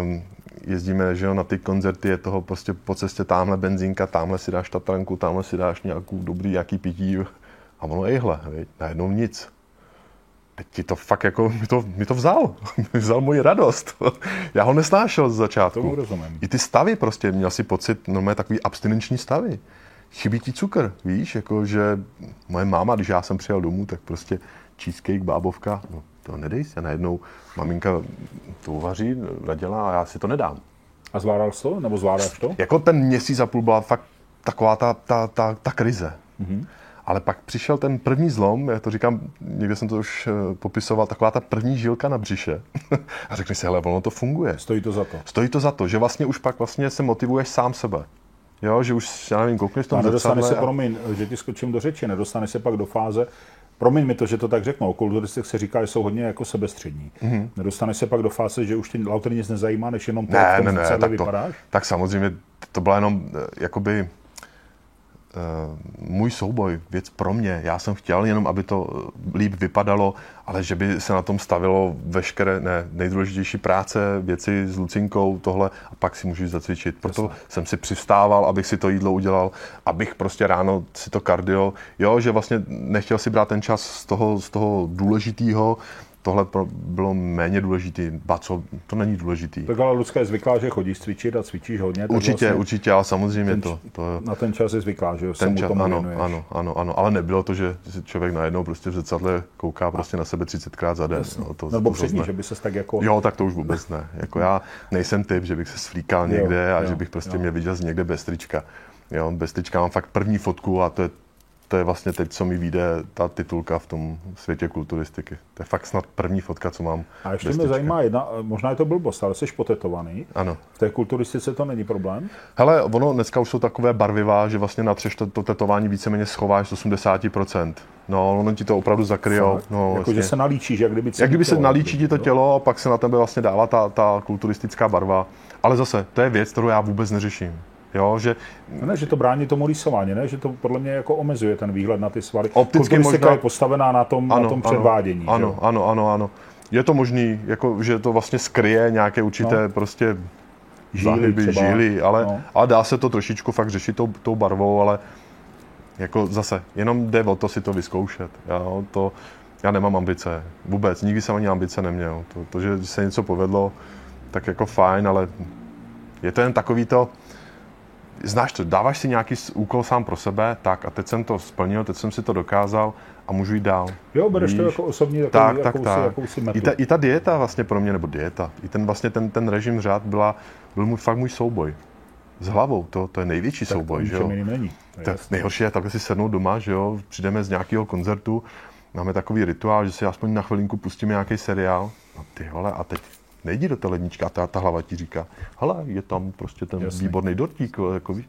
Speaker 1: um, jezdíme že jo, na ty koncerty, je toho prostě po cestě tamhle benzínka, tamhle si dáš tatranku, tamhle si dáš nějakou dobrý jaký pití a ono ejhle, viď? najednou nic ti to fakt jako, mi to, mi to vzal. mi vzal moji radost. Já ho nesnášel z začátku.
Speaker 2: Tomu rozumím.
Speaker 1: I ty stavy prostě, měl si pocit, no mé takový abstinenční stavy. Chybí ti cukr, víš, jako že moje máma, když já jsem přijel domů, tak prostě cheesecake, bábovka, no to nedej si. A najednou maminka to uvaří, nadělá a já si to nedám.
Speaker 2: A zvládal to? Nebo zvládáš to?
Speaker 1: Jako ten měsíc a půl byla fakt taková ta, ta, ta, ta krize. Mm-hmm. Ale pak přišel ten první zlom, já to říkám, někde jsem to už eh, popisoval, taková ta první žilka na břiše. a řekni si, hele, ono to funguje.
Speaker 2: Stojí to za to.
Speaker 1: Stojí to za to, že vlastně už pak vlastně se motivuješ sám sebe. Jo, že už, já nevím, koukneš to.
Speaker 2: A nedostane se, a... promiň, že ti skočím do řeči, nedostane se pak do fáze, promiň mi to, že to tak řeknu, o kulturistech se říká, že jsou hodně jako sebestřední. Mm-hmm. Nedostane se pak do fáze, že už tě autor nic nezajímá, než jenom to,
Speaker 1: ne, ne, ne, tak vypadáš? To, tak samozřejmě to byla jenom eh, jakoby můj souboj, věc pro mě. Já jsem chtěl jenom, aby to eh, líp vypadalo, ale že by se na tom stavilo veškeré ne, nejdůležitější práce, věci s Lucinkou, tohle a pak si můžeš zacvičit. Proto Jasne. jsem si přistával, abych si to jídlo udělal, abych prostě ráno si to kardio, jo, že vlastně nechtěl si brát ten čas z toho, z toho důležitého, tohle bylo méně důležitý. Ba co, to není důležitý.
Speaker 2: Tak ale Lucka je zvyklá, že chodíš cvičit a cvičíš hodně.
Speaker 1: Určitě, vlastně určitě, ale samozřejmě
Speaker 2: ten,
Speaker 1: to, to...
Speaker 2: Na ten čas je zvyklá, že
Speaker 1: ten čas, ano, věnuješ. ano, ano, ano, ale nebylo to, že člověk najednou prostě v zrcadle kouká prostě na sebe 30krát za den.
Speaker 2: No, to, Nebo to přední, že by se tak jako...
Speaker 1: Jo, tak to už vůbec ne. Jako já nejsem typ, že bych se svlíkal někde jo, a jo, že bych prostě jo. mě viděl z někde bez trička. Jo, bez trička mám fakt první fotku a to je to je vlastně teď, co mi vyjde ta titulka v tom světě kulturistiky. To je fakt snad první fotka, co mám.
Speaker 2: A ještě mě zajímá jedna, možná je to blbost, ale jsi potetovaný.
Speaker 1: Ano.
Speaker 2: V té kulturistice to není problém?
Speaker 1: Hele, ono dneska už jsou takové barvivá, že vlastně na to, to tetování víceméně schováš z 80%. No, ono ti to opravdu zakryjou. No,
Speaker 2: jako,
Speaker 1: vlastně.
Speaker 2: že se nalíčíš, jak kdyby
Speaker 1: Jak kdyby se nalíčí ti to tělo a pak se na tebe vlastně dává ta, ta kulturistická barva. Ale zase, to je věc, kterou já vůbec neřeším. Jo, že
Speaker 2: No ne, že to brání tomu rýsování, ne? Že to podle mě jako omezuje ten výhled na ty svaly.
Speaker 1: Opticky možná-
Speaker 2: je postavená na tom, na tom předvádění. že
Speaker 1: Ano,
Speaker 2: jo?
Speaker 1: ano, ano, ano. Je to možný, jako, že to vlastně skryje nějaké určité
Speaker 2: No.
Speaker 1: prostě
Speaker 2: Žíly třeba.
Speaker 1: žíly, ale,
Speaker 2: No.
Speaker 1: ale dá se to trošičku fakt řešit tou, tou barvou, ale jako zase, jenom jde o to si to vyzkoušet. Jo, to, já nemám ambice, vůbec, nikdy jsem ani ambice neměl. To, to, že se něco povedlo, tak jako fajn, ale je to jen takový to, znáš to, dáváš si nějaký úkol sám pro sebe, tak a teď jsem to splnil, teď jsem si to dokázal a můžu jít dál.
Speaker 2: Jo, bereš to
Speaker 1: Víš?
Speaker 2: jako osobní takový,
Speaker 1: tak, tak,
Speaker 2: jakousi,
Speaker 1: tak.
Speaker 2: jakousi metu.
Speaker 1: I ta, I ta dieta vlastně pro mě, nebo dieta, i ten vlastně ten, ten režim řád byla, byl můj, fakt můj souboj. S hlavou, to, to je největší
Speaker 2: tak
Speaker 1: souboj,
Speaker 2: to
Speaker 1: že jo.
Speaker 2: není. To je
Speaker 1: nejhorší je takhle si sednout doma, že jo, přijdeme z nějakého koncertu, máme takový rituál, že si aspoň na chvilinku pustíme nějaký seriál. A ty vole, a teď nejdi do té ledničky a ta, ta hlava ti říká, hele, je tam prostě ten
Speaker 2: Jasně.
Speaker 1: výborný dortík, jako víš.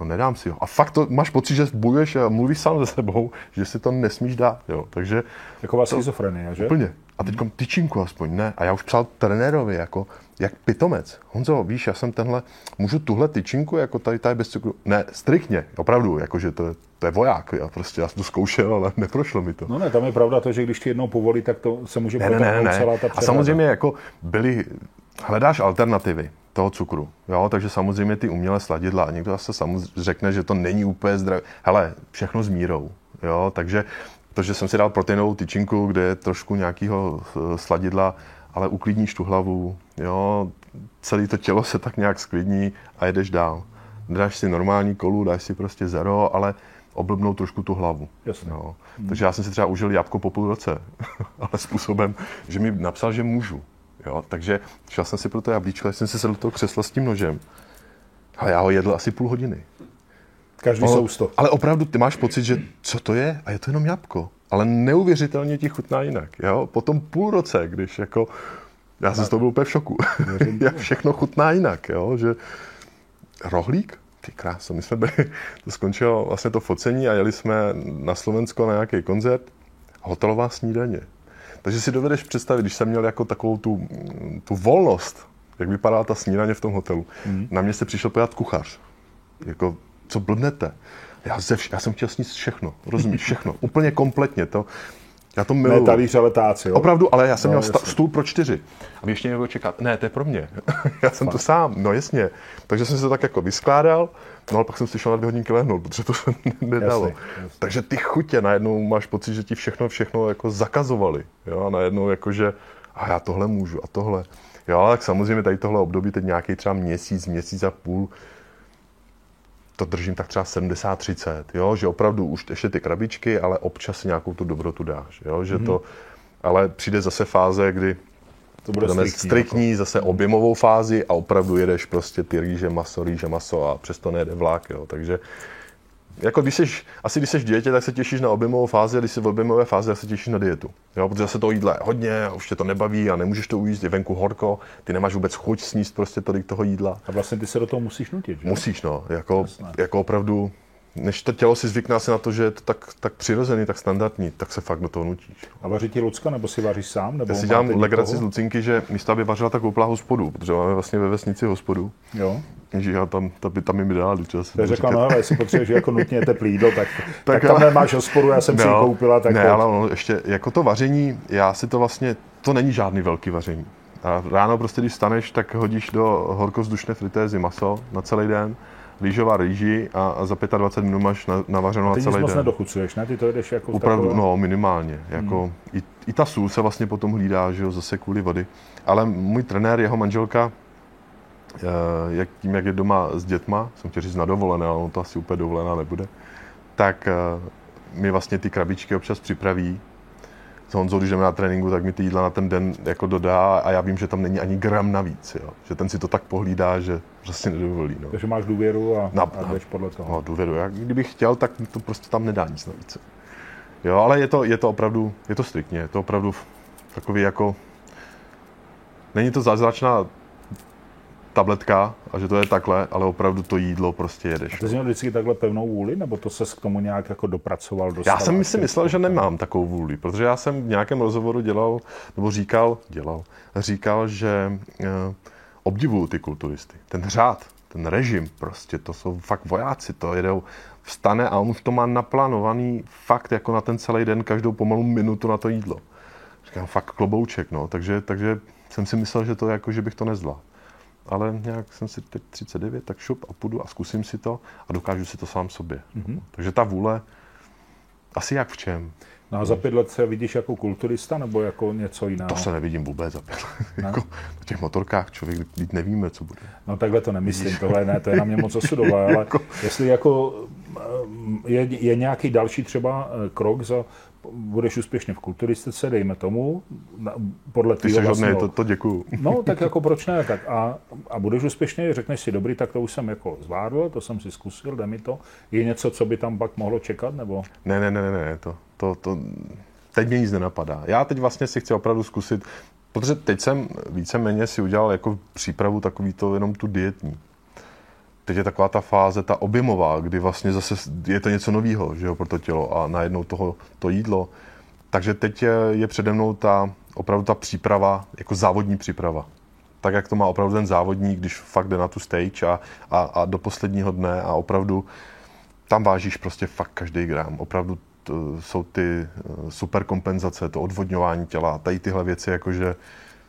Speaker 1: No nedám si ho. A fakt to máš pocit, že bojuješ a mluvíš sám ze sebou, že si to nesmíš dát, jo. Takže
Speaker 2: Taková schizofrenie, že?
Speaker 1: Úplně. A teď tyčinku aspoň, ne. A já už psal trenérovi, jako, jak pitomec. Honzo, víš, já jsem tenhle, můžu tuhle tyčinku, jako tady, tady bez cukru. Ne, striktně, opravdu, jakože to, je- to je voják. Já prostě, já jsem to zkoušel, ale neprošlo mi to.
Speaker 2: No ne, tam je pravda to, že když ti jednou povolí, tak to se může
Speaker 1: Ne, ne, ne, ne.
Speaker 2: celá ta
Speaker 1: A samozřejmě jako byly, hledáš alternativy toho cukru, jo, takže samozřejmě ty umělé sladidla a někdo zase samozřejmě řekne, že to není úplně zdravé. Hele, všechno s mírou, jo, takže to, že jsem si dal proteinovou tyčinku, kde je trošku nějakého eh, sladidla, ale uklidníš tu hlavu, jo, celé to tělo se tak nějak sklidní a jedeš dál. Dáš si normální kolu, dáš si prostě zero, ale oblbnout trošku tu hlavu.
Speaker 2: Jasně.
Speaker 1: Jo. Takže já jsem si třeba užil jabko po půl roce, ale způsobem, že mi napsal, že můžu. Jo. Takže šel jsem si pro to jablíčko, jsem si sedl do toho křesla s tím nožem. A já ho jedl asi půl hodiny.
Speaker 2: Každý
Speaker 1: Ale-
Speaker 2: sousto.
Speaker 1: Ale opravdu ty máš pocit, že co to je? A je to jenom jabko. Ale neuvěřitelně ti chutná jinak. Jo? Po tom půl roce, když jako... Já jsem z toho byl úplně v šoku. Jak všechno chutná jinak. Jo? Že rohlík? Ty kráso, my jsme byli, to skončilo vlastně to focení a jeli jsme na Slovensko na nějaký koncert. Hotelová snídaně. Takže si dovedeš představit, když jsem měl jako takovou tu, tu volnost, jak vypadá ta snídaně v tom hotelu. Mm. Na mě se přišel podívat kuchař. Jako, co blbnete? Já, ze vš- já jsem chtěl sníst všechno, rozumíš, všechno, úplně kompletně. To, já to
Speaker 2: Ne
Speaker 1: miluju.
Speaker 2: talíř, ale táci, jo?
Speaker 1: Opravdu, ale já jsem
Speaker 2: No,
Speaker 1: měl sta-
Speaker 2: jasně.
Speaker 1: stůl pro čtyři. A mě ještě někdo čeká. Ne, to je pro mě. já jsem tu sám, no jasně. Takže jsem se to tak jako vyskládal, no ale pak jsem si šel na dvě hodinky lehnout, protože to se nedalo.
Speaker 2: Jasně, jasně.
Speaker 1: Takže ty chutě, najednou máš pocit, že ti všechno, všechno jako zakazovali. Jo, a najednou jako, že a já tohle můžu a tohle. Jo, ale tak samozřejmě tady tohle období, teď nějaký třeba měsíc, měsíc a půl, to držím tak třeba 70-30, jo, že opravdu už ještě ty krabičky, ale občas si nějakou tu dobrotu dáš, jo, že to, ale přijde zase fáze, kdy
Speaker 2: To bude striktní.
Speaker 1: striktní, zase objemovou fázi a opravdu jedeš prostě ty rýže, maso, rýže, maso a přesto nejede vlak, jo, takže jako když jsi, asi když jsi dítě, tak se těšíš na objemovou fázi a když jsi v objemové fázi, tak se těšíš na dietu. Jo, protože zase to jídla je hodně, a už tě to nebaví a nemůžeš to ujíst, je venku horko, ty nemáš vůbec chuť sníst prostě tolik toho jídla.
Speaker 2: A vlastně ty se do toho musíš nutit, že?
Speaker 1: Musíš, no. Jako,
Speaker 2: Jasné.
Speaker 1: jako opravdu, než to tělo si zvykne asi na to, že je to tak, tak přirozený, tak standardní, tak se fakt do toho nutíš.
Speaker 2: A vaří ti Lucka, nebo si vaříš sám? Nebo
Speaker 1: Já si dělám
Speaker 2: někoho?
Speaker 1: legraci z Lucinky, že místo, aby vařila, tak koupila hospodu, protože máme vlastně ve vesnici hospodu.
Speaker 2: Jo.
Speaker 1: Takže já tam, tam, by, tam mi dala čas.
Speaker 2: Tak řekla, no ale jestli potřebuješ jako nutně teplý jídlo, tak, tak,
Speaker 1: Tak
Speaker 2: tam
Speaker 1: ale-
Speaker 2: nemáš hospodu, já jsem si ji
Speaker 1: No,
Speaker 2: koupila, tak
Speaker 1: ne, ale ono ještě, jako to vaření, já si to vlastně, to není žádný velký vaření. A ráno prostě, když staneš, tak hodíš do horkovzdušné fritézy maso na celý den, rýžová rýži a, a za 25 minut máš na, navařeno na
Speaker 2: Ty nic
Speaker 1: celý
Speaker 2: moc
Speaker 1: den.
Speaker 2: nedochucuješ, ne? Ty to jedeš jako v
Speaker 1: Opravdu,
Speaker 2: takové-
Speaker 1: no minimálně. Jako, hmm. i, I ta sůl se vlastně potom hlídá, že jo, zase kvůli vody. Ale můj trenér, jeho manželka, eh, jak, tím, jak je doma s dětma, jsem chtěl říct na dovolené, ale on to asi úplně dovolená nebude, tak eh, mi vlastně ty krabičky občas připraví. S Honzou, když jdeme na tréninku, tak mi ty jídla na ten den jako dodá a já vím, že tam není ani gram navíc, jo. Že ten si to tak pohlídá, že prostě nedovolí, no.
Speaker 2: Takže máš důvěru a,
Speaker 1: Na-
Speaker 2: a jdeš podle toho.
Speaker 1: No, důvěru. Jak kdybych chtěl, tak to prostě tam nedá nic navíc. Jo, ale je to, je to opravdu, je to striktně, je to opravdu takový jako, není to zázračná tabletka a že to je takhle, ale opravdu to jídlo prostě jedeš.
Speaker 2: Ty jsi měl vždycky takhle pevnou vůli, nebo to se k tomu nějak jako dopracoval?
Speaker 1: Já
Speaker 2: dostal
Speaker 1: jsem
Speaker 2: až
Speaker 1: si myslel, že nemám takovou vůli, protože já jsem v nějakém rozhovoru dělal, nebo říkal, dělal, říkal, že eh, obdivuju ty kulturisty. Ten řád, ten režim prostě, to jsou fakt vojáci, to jedou, vstane a on už to má naplánovaný fakt jako na ten celý den, každou pomalu minutu na to jídlo. Říkám, fakt klobouček, no, takže, takže jsem si myslel, že to jako, že bych to nezvládl. Ale nějak jsem si teď 39, tak šup a půjdu a zkusím si to a dokážu si to sám sobě. Mm-hmm. Takže ta vůle, asi jak v čem.
Speaker 2: No a za pět let se vidíš jako kulturista nebo jako něco jiného?
Speaker 1: To se nevidím vůbec za pět let. jako na těch motorkách člověk být nevíme, co bude.
Speaker 2: No takhle to nemyslím, tohle ne, to je na mě moc osudové, ale jako... jestli jako je, je nějaký další třeba eh, krok za budeš úspěšně v kulturistice, dejme tomu, podle
Speaker 1: Ty jsi vlastního... to, to děkuju.
Speaker 2: No, tak jako proč ne, tak a, a budeš úspěšně, řekneš si, dobrý, tak to už jsem jako zvládl, to jsem si zkusil, jde mi to. Je něco, co by tam pak mohlo čekat, nebo?
Speaker 1: Ne, ne, ne, ne, ne to, to, to, teď mě nic nenapadá. Já teď vlastně si chci opravdu zkusit, protože teď jsem víceméně si udělal jako přípravu takový to jenom tu dietní teď je taková ta fáze, ta objemová, kdy vlastně zase je to něco nového, že jo, pro to tělo a najednou toho, to jídlo. Takže teď je, je přede mnou ta, opravdu ta příprava, jako závodní příprava. Tak, jak to má opravdu ten závodník, když fakt jde na tu stage a, a, a do posledního dne a opravdu tam vážíš prostě fakt každý gram. Opravdu to jsou ty eh, super kompenzace, to odvodňování těla, tady tyhle věci, jakože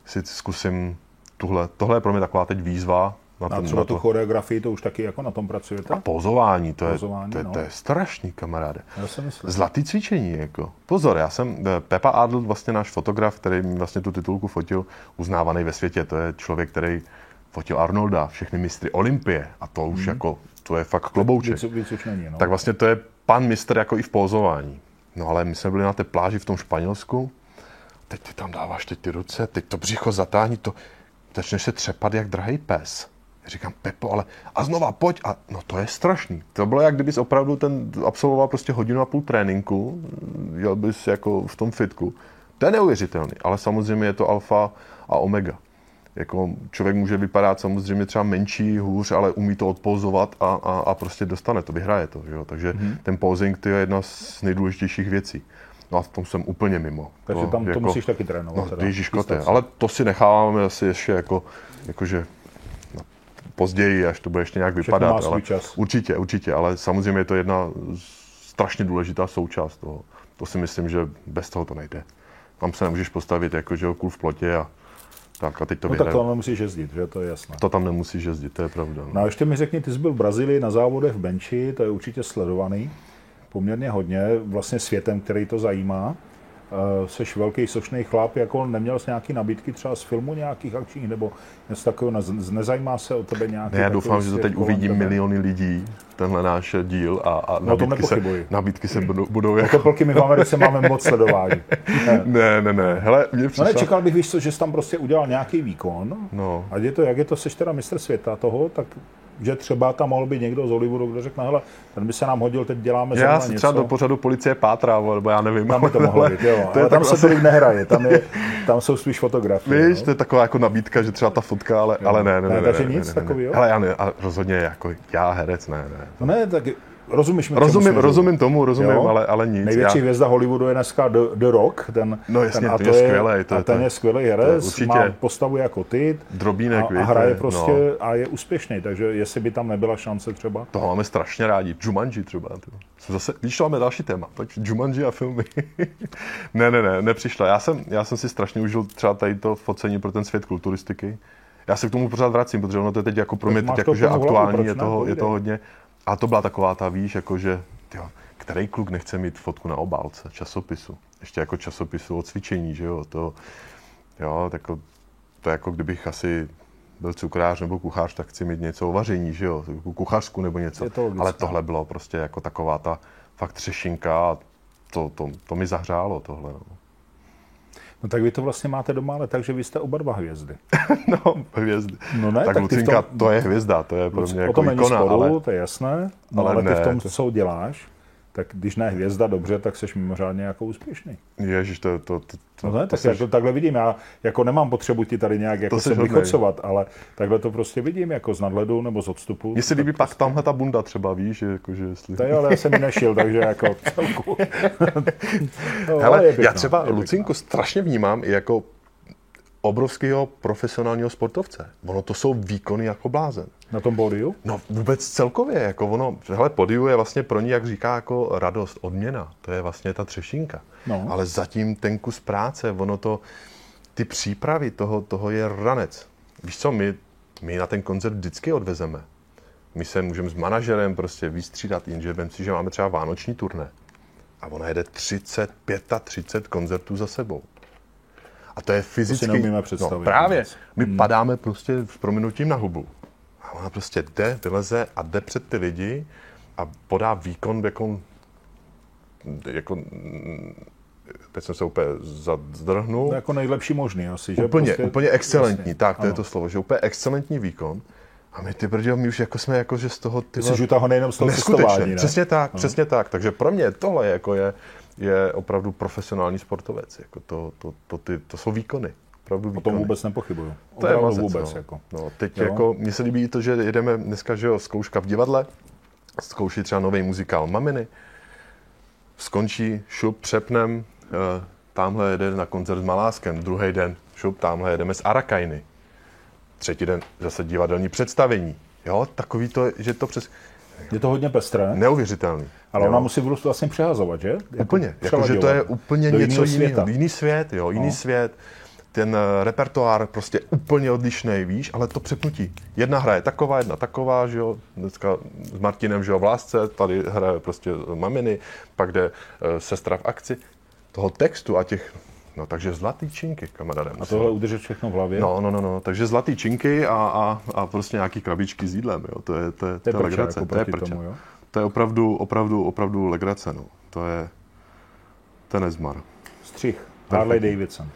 Speaker 1: si zkusím tuhle, tohle je pro mě taková teď výzva,
Speaker 2: na ten, a třeba na to... tu choreografii, to už taky jako na tom pracujete?
Speaker 1: A pozování, to, pozování, je, to, je, no. to je strašný, kamaráde.
Speaker 2: Já myslím.
Speaker 1: Zlatý cvičení, jako. Pozor, já jsem, eh, Pepa Adl, vlastně náš fotograf, který vlastně tu titulku fotil, uznávaný ve světě, to je člověk, který fotil Arnolda, všechny mistry Olympie a to už mm. jako, to je fakt klobouček.
Speaker 2: Víc, víc už není, no.
Speaker 1: Tak vlastně to je pan mistr jako i v pozování. No ale my jsme byli na té pláži v tom Španělsku, teď ty tam dáváš teď ty ruce, teď to břicho zatáhní, to začneš se třepat jak drahý pes. Říkám, Pepo, ale a znova pojď. A no to je strašný. To bylo, jak kdybys opravdu ten absolvoval prostě hodinu a půl tréninku, jel bys jako v tom fitku. To je neuvěřitelný, ale samozřejmě je to alfa a omega. Jako člověk může vypadat samozřejmě třeba menší, hůř, ale umí to odpouzovat a, a, a prostě dostane to, vyhraje to. Že jo? Takže mm-hmm. ten posing to je jedna z nejdůležitějších věcí. No a v tom jsem úplně mimo.
Speaker 2: Takže to, tam to jako, musíš taky trénovat.
Speaker 1: No, ježíš ale to si necháváme asi ještě jako, jakože později, až to bude ještě nějak vypadat.
Speaker 2: Má svůj ale čas.
Speaker 1: Určitě, určitě, ale samozřejmě je to jedna strašně důležitá součást toho. To si myslím, že bez toho to nejde. Tam se nemůžeš postavit jako, že kůl v plotě a tak a teď to
Speaker 2: no tak tam nemusíš jezdit, že to je jasné.
Speaker 1: To tam nemusíš jezdit, to je pravda. No,
Speaker 2: no a ještě mi řekni, ty jsi byl v Brazílii na závodech v Benči, to je určitě sledovaný poměrně hodně, vlastně světem, který to zajímá. Uh, seš velký sošný chlap, jako neměl jsi nějaký nabídky třeba z filmu nějakých akčních, nebo něco takového, nezajímá se o tebe nějaký...
Speaker 1: Ne, já doufám, že to teď uvidí tebe. miliony lidí, tenhle náš díl a, a
Speaker 2: no,
Speaker 1: nabídky, se, nabídky se budou, budou
Speaker 2: jako... Jako my v Americe máme moc sledování.
Speaker 1: ne, ne, ne, hele, mě přišla...
Speaker 2: No ne, čekal bych, víš co, že jsi tam prostě udělal nějaký výkon,
Speaker 1: no.
Speaker 2: a je to, jak je to, seš teda mistr světa toho, tak že třeba tam mohl být někdo z Hollywoodu, kdo řekne, hele, ten by se nám hodil, teď děláme
Speaker 1: Já si třeba do pořadu policie pátrá, nebo já nevím.
Speaker 2: Tam by to mohlo být, jo. to ale tam se tolik nehraje, tam, je, tam jsou spíš fotografie.
Speaker 1: Víš, no? to je taková jako nabídka, že třeba ta fotka, ale, ale ne, ne, ne, ne,
Speaker 2: ne, takže
Speaker 1: ne,
Speaker 2: nic
Speaker 1: ne,
Speaker 2: takového?
Speaker 1: Ale já ne, a rozhodně jako já herec, ne, ne.
Speaker 2: No ne, tak Rozumíš mi,
Speaker 1: rozumím, rozumím tomu, rozumím, ale, ale nic.
Speaker 2: Největší já... hvězda Hollywoodu je dneska The, The Rock. Ten,
Speaker 1: no jasně,
Speaker 2: ten,
Speaker 1: a to je, je skvělý. To,
Speaker 2: a ten je skvělý herec, má postavu jako ty.
Speaker 1: Drobínek,
Speaker 2: a, a hraje prostě no. a je úspěšný, takže jestli by tam nebyla šance třeba.
Speaker 1: To máme strašně rádi. Jumanji třeba. Jsem zase, víš, máme další téma. Tak Jumanji a filmy. ne, ne, ne, nepřišla. Já jsem, já jsem si strašně užil třeba tady to focení pro ten svět kulturistiky. Já se k tomu pořád vracím, protože ono to je teď jako pro mě teď jakože aktuální, je toho, je to hodně. A to byla taková ta, víš, jakože, tyjo, který kluk nechce mít fotku na obálce časopisu? Ještě jako časopisu o cvičení, že jo? To, jo, tak to jako kdybych asi byl cukrář nebo kuchař, tak chci mít něco o vaření, že jo? Kuchařku nebo něco.
Speaker 2: To
Speaker 1: Ale tohle bylo prostě jako taková ta fakt třešinka a to, to, to mi zahřálo tohle. No.
Speaker 2: No tak vy to vlastně máte doma, ale takže vy jste oba dva hvězdy.
Speaker 1: no, hvězdy.
Speaker 2: No ne,
Speaker 1: tak, tak Lucinka, tom, to je hvězda, to je pro mě jako
Speaker 2: ikona,
Speaker 1: sporu,
Speaker 2: ale... to je jasné, no, ale, ale ty ne, v tom, co děláš, tak když ne hvězda dobře, tak jsi mimořádně jako úspěšný.
Speaker 1: Ježíš, to, to, to,
Speaker 2: to, no ne, tak seš... to takhle vidím. Já jako nemám potřebu ti tady nějak jako se vychocovat, ale takhle to prostě vidím jako z nadhledu nebo z odstupu.
Speaker 1: Mně se líbí prostě... pak tamhle ta bunda třeba, víš, že, jako, že jestli...
Speaker 2: To jo, ale já jsem ji nešil, takže jako celku.
Speaker 1: no, Hele, já třeba Lucinku strašně vnímám i jako obrovského profesionálního sportovce. Ono to jsou výkony jako blázen.
Speaker 2: Na tom pódiu?
Speaker 1: No vůbec celkově, jako ono, hele, podiu je vlastně pro ní, jak říká, jako radost, odměna. To je vlastně ta třešinka.
Speaker 2: No.
Speaker 1: Ale zatím ten kus práce, ono to, ty přípravy toho, toho je ranec. Víš co, my, my na ten koncert vždycky odvezeme. My se můžeme s manažerem prostě vystřídat, jenže vem si, že máme třeba vánoční turné. A ona jede 30, 35 koncertů za sebou. A to je fyzicky...
Speaker 2: neumíme představit
Speaker 1: No, právě. My hmm. padáme prostě s prominutím na hubu. A ona prostě jde, vyleze a jde před ty lidi a podá výkon jako... jako teď jsem se úplně zdrhnul.
Speaker 2: No, jako nejlepší možný asi, že?
Speaker 1: Úplně,
Speaker 2: prostě,
Speaker 1: úplně excelentní,
Speaker 2: Jasně.
Speaker 1: tak, to je
Speaker 2: Ano.
Speaker 1: to slovo, že úplně excelentní výkon. A my ty brďo, my už jako jsme jako, že z toho ty
Speaker 2: jsi žutahon nejenom z toho cestování, ne?
Speaker 1: přesně tak, no. přesně tak. Takže pro mě tohle jako je, je opravdu profesionální sportovec. Jako to, to, to, ty, to jsou výkony. Opravdu
Speaker 2: O
Speaker 1: výkony.
Speaker 2: tom vůbec nepochybuju.
Speaker 1: to je mazec,
Speaker 2: vůbec.
Speaker 1: no.
Speaker 2: Jako.
Speaker 1: No, teď
Speaker 2: Jo.
Speaker 1: jako, mně se líbí to, že jedeme dneska, že jo, zkouška v divadle, zkouší třeba nový muzikál Maminy, skončí, šup, přepnem, eh, tamhle jede na koncert s Maláskem, druhý den, šup, tamhle jedeme s Arakajny, třetí den zase divadelní představení. Jo, takový to, že to přes...
Speaker 2: Je to hodně pestré,
Speaker 1: Neuvěřitelný.
Speaker 2: ale
Speaker 1: jo.
Speaker 2: ona musí vlastně přehazovat, že? Jako
Speaker 1: Úplně, jakože to je úplně
Speaker 2: do
Speaker 1: něco
Speaker 2: jiného.
Speaker 1: Jiný svět, jo, jiný
Speaker 2: No.
Speaker 1: svět. Ten eh, repertoár prostě úplně odlišný, víš, ale to přepnutí. Jedna hra je taková, jedna taková, že jo, dneska s Martinem, že jo, v lásce, tady hraje prostě maminy, pak jde eh, sestra v akci. Toho textu a těch, no takže zlatý činky, kamaráde.
Speaker 2: A tohle udržet všechno v hlavě?
Speaker 1: No, no, no, no, takže zlatý činky a, a, a prostě nějaký krabičky s jídlem, jo, to je, to je,
Speaker 2: To je prča,
Speaker 1: legrace,
Speaker 2: jako
Speaker 1: to je prča.
Speaker 2: tomu, jo?
Speaker 1: To je opravdu, opravdu, opravdu legrace, no. To je, to je nezmar.
Speaker 2: Střih. Harley Davidson.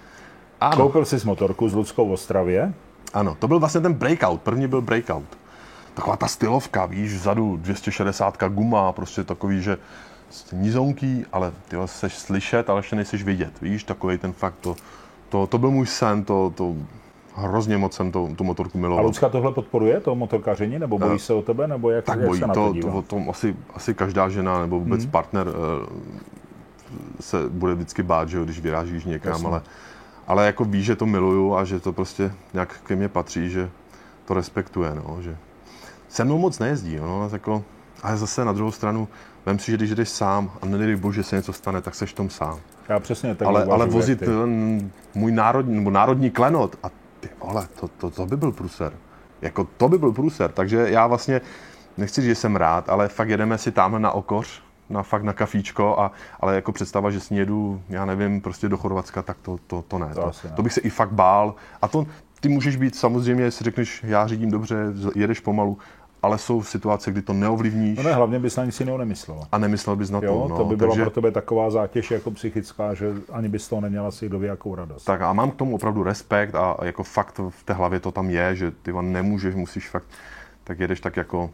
Speaker 1: Ano,
Speaker 2: Koupil jsi motorku z Ludskou v Ostravě.
Speaker 1: ano, to byl vlastně ten breakout, první byl breakout. Taková ta stylovka, víš, vzadu 260 guma, prostě takový, že nizonký, ale ty seš slyšet, ale ještě nejseš vidět, víš, takový ten fakt, to, to, to byl můj sen, to, to hrozně moc jsem to, tu motorku
Speaker 2: A
Speaker 1: miloval.
Speaker 2: Lucka tohle podporuje, to motorkaření, nebo bojí se o tebe, nebo jak,
Speaker 1: Tak
Speaker 2: jak
Speaker 1: bojí,
Speaker 2: se na
Speaker 1: to,
Speaker 2: to
Speaker 1: to,
Speaker 2: dívá?
Speaker 1: o tom asi, asi každá žena nebo vůbec hmm. partner eh, se bude vždycky bát, že jo, když vyrážíš někam,
Speaker 2: Jasně.
Speaker 1: ale, ale jako ví, že to miluju a že to prostě nějak ke mně patří, že to respektuje, no, že se mnou moc nejezdí, no, jako, ale zase na druhou stranu, vem si, že když jdeš sám a nedej bože, že se něco stane, tak seš v tom sám.
Speaker 2: Já přesně tak
Speaker 1: ale, ale vozit ten můj národní, nebo národní klenot a ty vole, to, to, to by byl průser. Jako to by byl průser, takže já vlastně nechci říct, že jsem rád, ale fakt jedeme si tamhle na okoř, na fakt na kafíčko, a, ale jako představa, že s ní jedu, já nevím, prostě do Chorvatska, tak to, to, to ne.
Speaker 2: To
Speaker 1: To,
Speaker 2: asi ne.
Speaker 1: to bych se i fakt bál. A to ty můžeš být samozřejmě, jestli řekneš, já řídím dobře, jedeš pomalu, ale jsou situace, kdy to neovlivníš
Speaker 2: No ne, hlavně bys na nic jiného nemyslela.
Speaker 1: a nemyslel bys na to.
Speaker 2: Jo,
Speaker 1: no,
Speaker 2: to by byla
Speaker 1: takže,
Speaker 2: pro tebe taková zátěž jako psychická, že ani bys z toho neměla si kdo ví jakou radost.
Speaker 1: Tak a mám k tomu opravdu respekt a jako fakt v té hlavě to tam je, že ty nemůžeš, musíš fakt, tak jedeš tak jako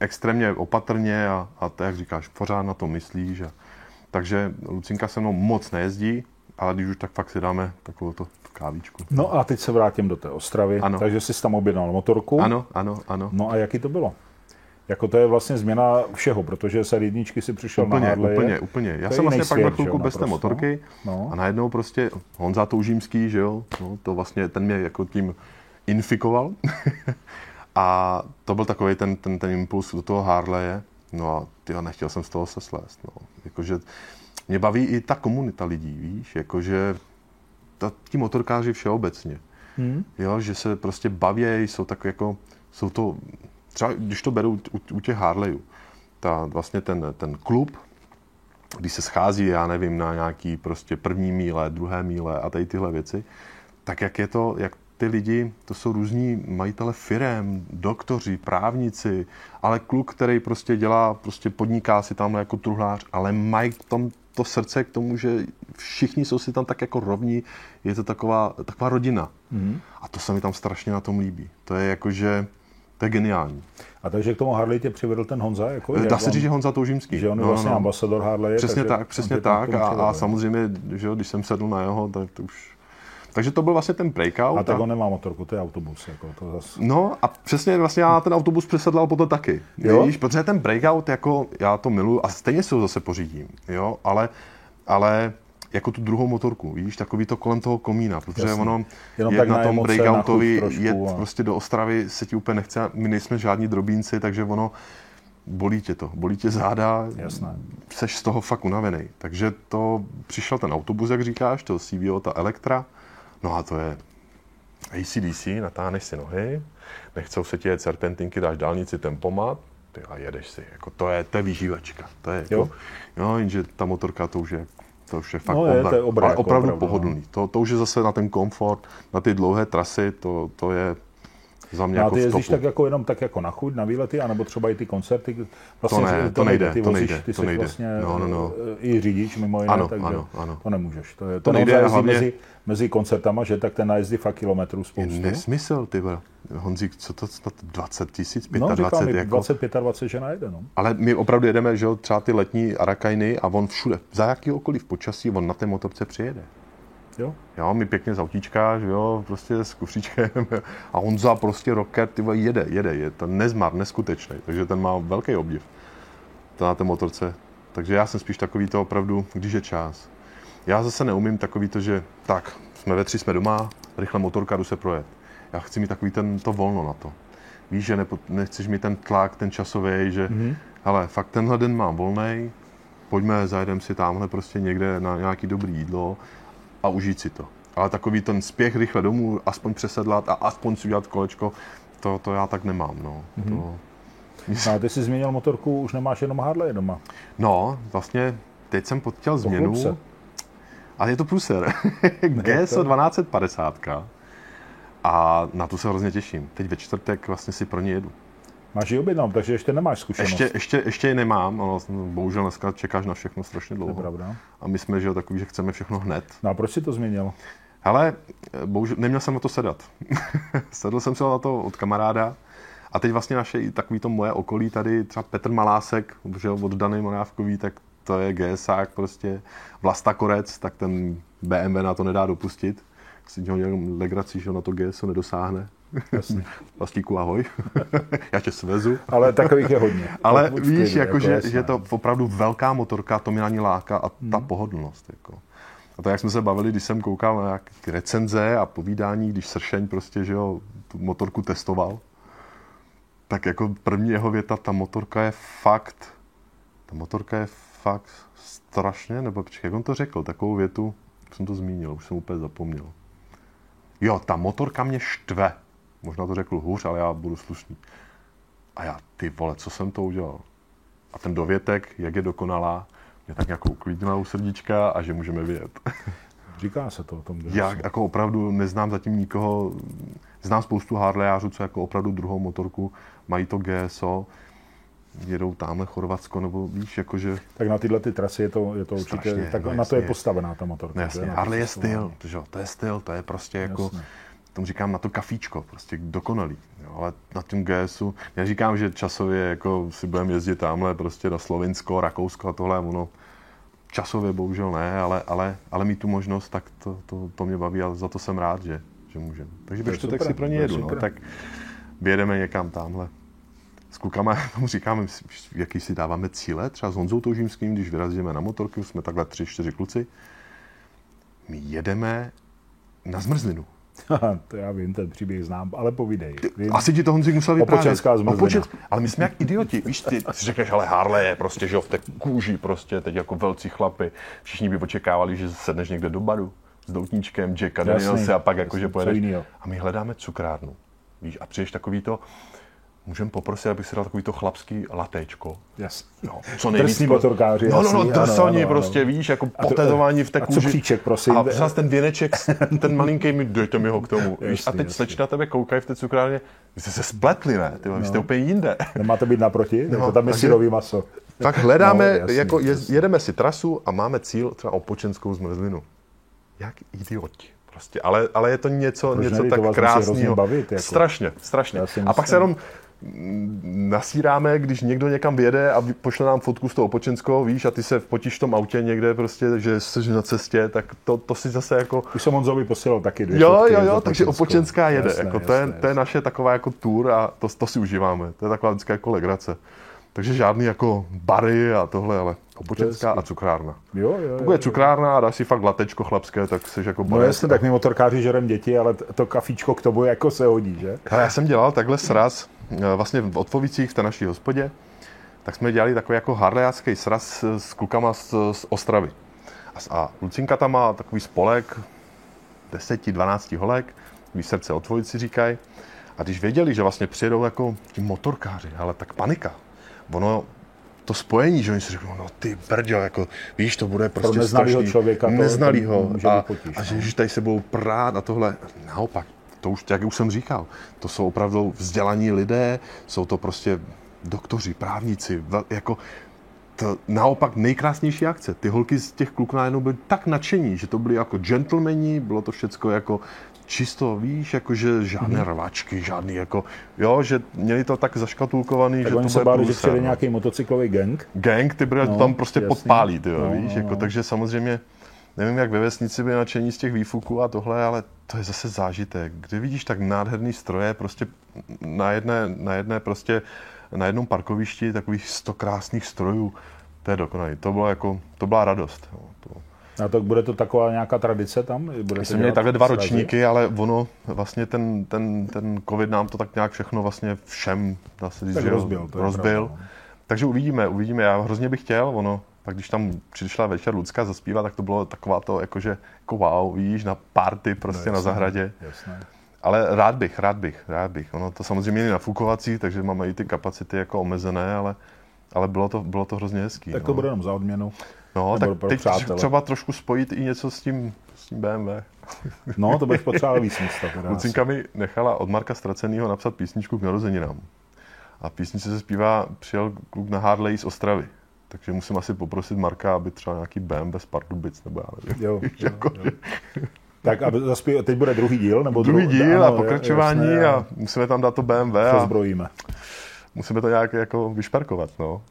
Speaker 1: extrémně opatrně a, a to, jak říkáš, pořád na to myslíš. A, takže Lucinka se mnou moc nejezdí, ale když už tak fakt si dáme takovou to kávíčku.
Speaker 2: No a teď se vrátím do té Ostravy,
Speaker 1: Ano.
Speaker 2: takže jsi tam objednal motorku.
Speaker 1: Ano, ano, ano.
Speaker 2: No a jaký to bylo? Jako to je vlastně změna všeho, protože se jedničky si přišel na
Speaker 1: Úplně,
Speaker 2: Harley.
Speaker 1: úplně, úplně. Já jsem vlastně pak na chvilku bez té motorky
Speaker 2: No.
Speaker 1: a najednou prostě Honza Toužímský, že jo, no, to vlastně ten mě jako tím infikoval. a to byl takový ten, ten, ten impuls do toho Harleje. No a tyjo, nechtěl jsem z toho se slést. No. Jakože mě baví i ta komunita lidí, víš, jakože ta, ti motorkáři všeobecně.
Speaker 2: Hmm.
Speaker 1: Jo, že se prostě baví, jsou tak jako, jsou to, třeba když to beru u, u těch Harleyů, ta, vlastně ten, ten klub, když se schází, já nevím, na nějaký prostě první míle, druhé míle a tady tyhle věci, tak jak je to, jak ty lidi, to jsou různí majitele firem, doktoři, právníci, ale kluk, který prostě dělá, prostě podniká si tam jako truhlář, ale mají tam to srdce k tomu, že všichni jsou si tam tak jako rovní, je to taková, taková rodina.
Speaker 2: Mhm.
Speaker 1: A to se mi tam strašně na tom líbí. To je jako, že to je geniální.
Speaker 2: A takže k tomu Harley tě přivedl ten Honza? Jako,
Speaker 1: Dá
Speaker 2: jak
Speaker 1: se říct, že Honza Toužímský.
Speaker 2: že on je vlastně ambasador Harley.
Speaker 1: Přesně tak, přesně tak. A, a samozřejmě, že jo, když jsem sedl na jeho, tak to už... Takže to byl vlastně ten breakout.
Speaker 2: A tak on nemá motorku, to je autobus. Jako, to zas...
Speaker 1: No a přesně vlastně já na ten autobus přesedlal potom taky.
Speaker 2: Jo?
Speaker 1: Víš, protože ten breakout, jako já to miluju a stejně si ho zase pořídím, jo, ale, ale jako tu druhou motorku, víš, takový to kolem toho komína, protože
Speaker 2: Jasně.
Speaker 1: ono
Speaker 2: Jenom
Speaker 1: jet
Speaker 2: tak
Speaker 1: na
Speaker 2: na
Speaker 1: tom
Speaker 2: emoce, na
Speaker 1: breakoutovi,
Speaker 2: trošku
Speaker 1: jet
Speaker 2: a-
Speaker 1: prostě do Ostravy se ti úplně nechce, my nejsme žádní drobínci, takže ono bolí tě to, bolí tě záda,
Speaker 2: Jasné.
Speaker 1: seš z toho fakt unavený. Takže to přišel ten autobus, jak říkáš, to CVO, ta Elektra, no a to je ACDC, natáhneš si nohy, nechcou se ti jet serpentinky, dáš dálnici tempomat, ty a jedeš si, jako to je, to je výživačka, to je jako,
Speaker 2: Jo.
Speaker 1: jo, jenže ta motorka to už je, to už je fakt
Speaker 2: No je,
Speaker 1: obr-
Speaker 2: to je obré,
Speaker 1: ale
Speaker 2: jako
Speaker 1: opravdu
Speaker 2: opravdu, no.
Speaker 1: pohodlný. To, to už je zase na ten komfort, na ty dlouhé trasy, to, to je za mě
Speaker 2: No a
Speaker 1: jako
Speaker 2: ty jezdíš tak jako jenom tak jako na chuť, na výlety, anebo třeba i ty koncerty? Vlastně,
Speaker 1: To ne,
Speaker 2: že-
Speaker 1: to nejde,
Speaker 2: ty
Speaker 1: to
Speaker 2: vozíš,
Speaker 1: nejde,
Speaker 2: ty
Speaker 1: to nejde.
Speaker 2: vlastně
Speaker 1: No, no, no.
Speaker 2: eh, i řidič mimo jiné,
Speaker 1: Ano,
Speaker 2: takže
Speaker 1: ano, ano.
Speaker 2: to nemůžeš. To, je,
Speaker 1: To
Speaker 2: to
Speaker 1: nejde, hlavně-
Speaker 2: mezi, mezi koncertama, že tak ten najezdí fakt kilometrů
Speaker 1: Je
Speaker 2: spoustu.
Speaker 1: nesmysl, ty vole. Honzík, co to snad 20 tisíc,
Speaker 2: No,
Speaker 1: 25,
Speaker 2: říkám, mi
Speaker 1: jako,
Speaker 2: 20, 25, že najde, no.
Speaker 1: Ale my opravdu jedeme, že jo, třeba ty letní Arakajny a on všude, za jakýhokoliv počasí, on na té motorce přijede.
Speaker 2: Jo?
Speaker 1: Jo, my pěkně z autíčka, že jo, prostě s kufříčkem a on za prostě rocket, ty vole, jede, jede, je to nezmar, neskutečný, takže ten má velký obdiv na té motorce. Takže já jsem spíš takový to opravdu, když je čas. Já zase neumím takový to, že tak, jsme ve tři, jsme doma, rychle motorka, jdu se projet. Já chci mít takový ten, to volno na to. Víš, že nepo, nechceš mít ten tlak, ten časový, že mm-hmm. hele, fakt tenhle den mám volný, pojďme, zajedeme si tamhle prostě někde na nějaký dobrý jídlo a užít si to. Ale takový ten spěch rychle domů, aspoň přesedlat a aspoň si udělat kolečko, to, to já tak nemám, no. Mm-hmm. To,
Speaker 2: a ty jsi změnil motorku, už nemáš jenom Harley doma.
Speaker 1: no, vlastně teď jsem chtěl změnu,
Speaker 2: se.
Speaker 1: ale je to pruser. GSO 1250 a na tu se hrozně těším. Teď ve čtvrtek vlastně si pro ně jedu.
Speaker 2: Máš ji objednal, takže ještě nemáš zkušenost.
Speaker 1: Ještě, ještě, ještě ji nemám, ale bohužel dneska čekáš na všechno strašně
Speaker 2: To je
Speaker 1: dlouho.
Speaker 2: pravda.
Speaker 1: A my jsme, že takový, že chceme všechno hned.
Speaker 2: No a proč jsi to změnil?
Speaker 1: Ale bohužel neměl jsem na to sedat. Sedl jsem se na to od kamaráda a teď vlastně naše takový to moje okolí tady, třeba Petr Malásek, že od Dany Monávkový, tak to je GSák prostě, Vlasta Korec, tak ten BMW na to nedá dopustit. Si dělal jenom legrací, že na to GSO nedosáhne.
Speaker 2: Jasně.
Speaker 1: Vlastíku ahoj, já tě svezu.
Speaker 2: Ale takových je hodně.
Speaker 1: Ale
Speaker 2: v
Speaker 1: víš,
Speaker 2: klidu,
Speaker 1: jako, že,
Speaker 2: jasné.
Speaker 1: že je to opravdu velká motorka, to mě na ní láká a ta pohodlnost. Jako. A to, jak jsme se bavili, když jsem koukal na nějaké recenze a povídání, když Sršeň prostě, že jo, tu motorku testoval, tak jako první jeho věta, ta motorka je fakt, ta motorka je fakt strašně, nebo počkej, jak on to řekl, takovou větu, už jsem to zmínil, už jsem úplně zapomněl. Jo, ta motorka mě štve. Možná to řekl hůř, ale já budu slušný. A já, ty vole, co jsem to udělal? A ten dovětek, jak je dokonalá, mě tak nějakou uklidnila u srdíčka a že můžeme vyjet.
Speaker 2: Říká se to o tom.
Speaker 1: Já jako opravdu neznám zatím nikoho, znám spoustu Harleyářů, co jako opravdu druhou motorku, mají to GSO, jedou tamhle Chorvatsko, nebo víš, jakože,
Speaker 2: Tak na tyhle ty trasy je to, je to určitě,
Speaker 1: Strašně,
Speaker 2: tak
Speaker 1: no
Speaker 2: na to je
Speaker 1: jasně.
Speaker 2: postavená ta motorka.
Speaker 1: no jasně,
Speaker 2: to to
Speaker 1: Harley je styl, že jo, to je styl, to je prostě jako,
Speaker 2: Jasně.
Speaker 1: Tomu říkám na to kafíčko, prostě dokonalý. Jo, ale na tom GSu, já říkám, že časově jako si budeme jezdit tamhle prostě na Slovinsko, Rakousko a tohle, ono časově bohužel ne, ale, ale, ale mít tu možnost, tak to, to, to mě baví a za to jsem rád, že, že můžeme. Takže
Speaker 2: To
Speaker 1: ve čtvrtek
Speaker 2: super,
Speaker 1: si pro ně
Speaker 2: to je
Speaker 1: jedu, no, tak vyjedeme někam tamhle. S klukama tomu říkáme, jaký si dáváme cíle, třeba s Honzou Toužímským, když vyrazíme na motorku, jsme takhle tři, čtyři kluci, my jedeme na zmrzlinu.
Speaker 2: to já vím, ten příběh znám, ale povídej. Vím.
Speaker 1: Asi ti to Honzik musel vyprávět.
Speaker 2: Opočenská zmrzlina.
Speaker 1: ale my jsme jak idioti, víš, ty si řekneš, ale Harley je prostě, že jo, v té kůži prostě, teď jako velcí chlapy, všichni by očekávali, že sedneš někde do baru s doutníčkem, Jacka. Danielse a pak jakože pojedeš. A my hledáme cukrárnu, víš, a přijdeš takový to, můžeme poprosit, abych si dal takový to chlapský latéčko.
Speaker 2: Jasně.
Speaker 1: No, co nejvíc.
Speaker 2: Drsní motorkáři,
Speaker 1: No, no, no,
Speaker 2: jasný,
Speaker 1: drsoni
Speaker 2: ano, ano.
Speaker 1: prostě, víš, jako potetování v té
Speaker 2: a
Speaker 1: kůži.
Speaker 2: cukříček, prosím.
Speaker 1: A zase ten věneček, ten malinký, mi dejte mi ho k tomu. víš, a
Speaker 2: Jasný,
Speaker 1: teď
Speaker 2: jasný.
Speaker 1: slečna na tebe koukají v té cukrárně, vy jste se spletli, ne? Ty, vole, vy
Speaker 2: No.
Speaker 1: jste úplně jinde.
Speaker 2: Nemáte být naproti? No, to tam je
Speaker 1: takže-
Speaker 2: syrový maso.
Speaker 1: Tak hledáme,
Speaker 2: No,
Speaker 1: no,
Speaker 2: jasný,
Speaker 1: jako je,
Speaker 2: jasný.
Speaker 1: jedeme si trasu a máme cíl třeba opočenskou zmrzlinu. Jak idioti. Prostě, ale, ale je to něco,
Speaker 2: Proč
Speaker 1: něco tak krásného.
Speaker 2: bavit, jako.
Speaker 1: Strašně, strašně. A pak se jenom nasíráme, když někdo někam vyjede a pošle nám fotku z toho opočenského, víš, a ty se potíš v tom autě někde prostě, že jsi na cestě, tak to, to si zase jako...
Speaker 2: Už jsem Honzovi posílal taky dvě
Speaker 1: Jo, jo, jo, takže opočenská jede.
Speaker 2: Jasné,
Speaker 1: jako to, je,
Speaker 2: jasné,
Speaker 1: to je
Speaker 2: jasné.
Speaker 1: naše taková jako tour a to, to si užíváme. To je taková vždycky jako legrace. Takže žádný jako bary a tohle, ale Opočenská a cukrárna.
Speaker 2: Jo, jo,
Speaker 1: Pokud je cukrárna a dáš si fakt latečko chlapské, tak jsi jako
Speaker 2: No jasně, tak my motorkáři žerem děti, ale to kafíčko k tomu jako se hodí, že?
Speaker 1: Hele, já jsem dělal takhle sraz, eh, vlastně v Odpovicích v té naší hospodě, tak jsme dělali takový jako harlejácký sraz s- klukama z, z Ostravy. A, a Lucinka tam má takový spolek 10-12 holek, takový srdce Odpovici říkají. A když věděli, že vlastně přijedou jako ti motorkáři, ale tak panika. Ono, to spojení, že oni si řeknou, no ty brďo, jako víš, to bude prostě
Speaker 2: neznalýho
Speaker 1: strašný.
Speaker 2: člověka to-
Speaker 1: neznalýho.
Speaker 2: to může
Speaker 1: a,
Speaker 2: být potíž,
Speaker 1: a že
Speaker 2: no.
Speaker 1: že tady se budou prát a tohle. Naopak, to už, jak už jsem říkal, to jsou opravdu vzdělaní lidé, jsou to prostě doktoři, právníci, jako to naopak nejkrásnější akce. Ty holky z těch kluků najednou byly tak nadšení, že to byly jako gentlemani, bylo to všecko jako čisto, víš, jako že žádné
Speaker 2: Mhm.
Speaker 1: rvačky, žádný jako, jo, že měli to tak zaškatulkovaný,
Speaker 2: Tak
Speaker 1: že to
Speaker 2: se báli, že přijde
Speaker 1: no
Speaker 2: nějaký motocyklový gang.
Speaker 1: gang, ty bude
Speaker 2: No,
Speaker 1: tam prostě
Speaker 2: jasný.
Speaker 1: podpálí, ty jo,
Speaker 2: No,
Speaker 1: víš,
Speaker 2: no,
Speaker 1: jako,
Speaker 2: no.
Speaker 1: takže samozřejmě, nevím, jak ve vesnici by nadšení z těch výfuků a tohle, ale to je zase zážitek. Kde vidíš tak nádherný stroje, prostě na jedné, na jedné prostě, na jednom parkovišti takových sto krásných strojů, to je dokonalý. To bylo jako, to byla radost. Jo. To,
Speaker 2: A to bude to taková nějaká tradice tam? Budete
Speaker 1: my jsme měli takhle dva
Speaker 2: srazy?
Speaker 1: ročníky, ale ono, vlastně ten, ten, ten covid nám to tak nějak všechno vlastně všem, dá se říct,
Speaker 2: Tak rozbil, to
Speaker 1: rozbil.
Speaker 2: pravda, no.
Speaker 1: Takže uvidíme, uvidíme. Já hrozně bych chtěl, ono, tak když tam přišla večer Lucka zaspívat, tak to bylo taková to, jakože, jako wow, víš, na party prostě
Speaker 2: No,
Speaker 1: na
Speaker 2: jasně,
Speaker 1: zahradě.
Speaker 2: Jasné.
Speaker 1: Ale rád bych, rád bych, rád bych. Ono to samozřejmě je nafukovací, takže máme i ty kapacity jako omezené, ale, ale bylo to, bylo to hrozně hezký.
Speaker 2: Tak
Speaker 1: no.
Speaker 2: to bude jenom za odměnu.
Speaker 1: No,
Speaker 2: nebo
Speaker 1: tak
Speaker 2: pro
Speaker 1: teď
Speaker 2: přátele.
Speaker 1: třeba trošku spojit i něco s tím, s tím BMW.
Speaker 2: No, to budeš potřebovat víc místa.
Speaker 1: Lucinka mi nechala od Marka Stracenýho napsat písničku k narozeninám. A písničce se zpívá Přijel kluk na Harley z Ostravy. Takže musím asi poprosit Marka, aby třeba nějaký BMW z Pardubic, nebo já nevím.
Speaker 2: Jo, jo,
Speaker 1: Jako,
Speaker 2: jo. Tak a zaspí, teď bude druhý díl? Nebo
Speaker 1: Druhý
Speaker 2: dru-
Speaker 1: díl
Speaker 2: ano,
Speaker 1: a pokračování
Speaker 2: jasné,
Speaker 1: a musíme tam dát to BMW
Speaker 2: se
Speaker 1: a
Speaker 2: zbrojíme.
Speaker 1: musíme to nějak jako vyšperkovat, no.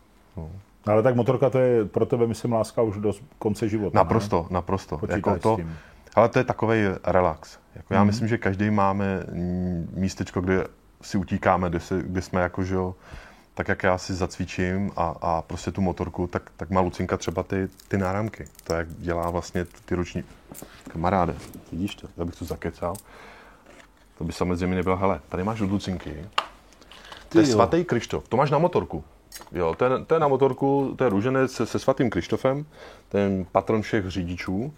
Speaker 2: Ale tak motorka to je pro tebe, myslím, láska už do konce života.
Speaker 1: Naprosto, naprosto.
Speaker 2: Počítáš
Speaker 1: Jako
Speaker 2: s
Speaker 1: to,
Speaker 2: tím.
Speaker 1: ale to je takový relax. Jako já myslím, že každý máme místečko, kde si utíkáme, kde, se, kde jsme jako, že jo, tak jak já si zacvičím a, a prostě tu motorku, tak, tak má Lucinka třeba ty, ty náramky. To, jak dělá vlastně ty ruční... Kamaráde, vidíš to? Já bych to zakecal. To by samozřejmě nebylo, hele, tady máš od Lucinky. To je
Speaker 2: jo.
Speaker 1: svatý Krištof, to máš na motorku. Jo, to to je na motorku, to je růženec se, se svatým Krištofem, ten patron všech řidičů.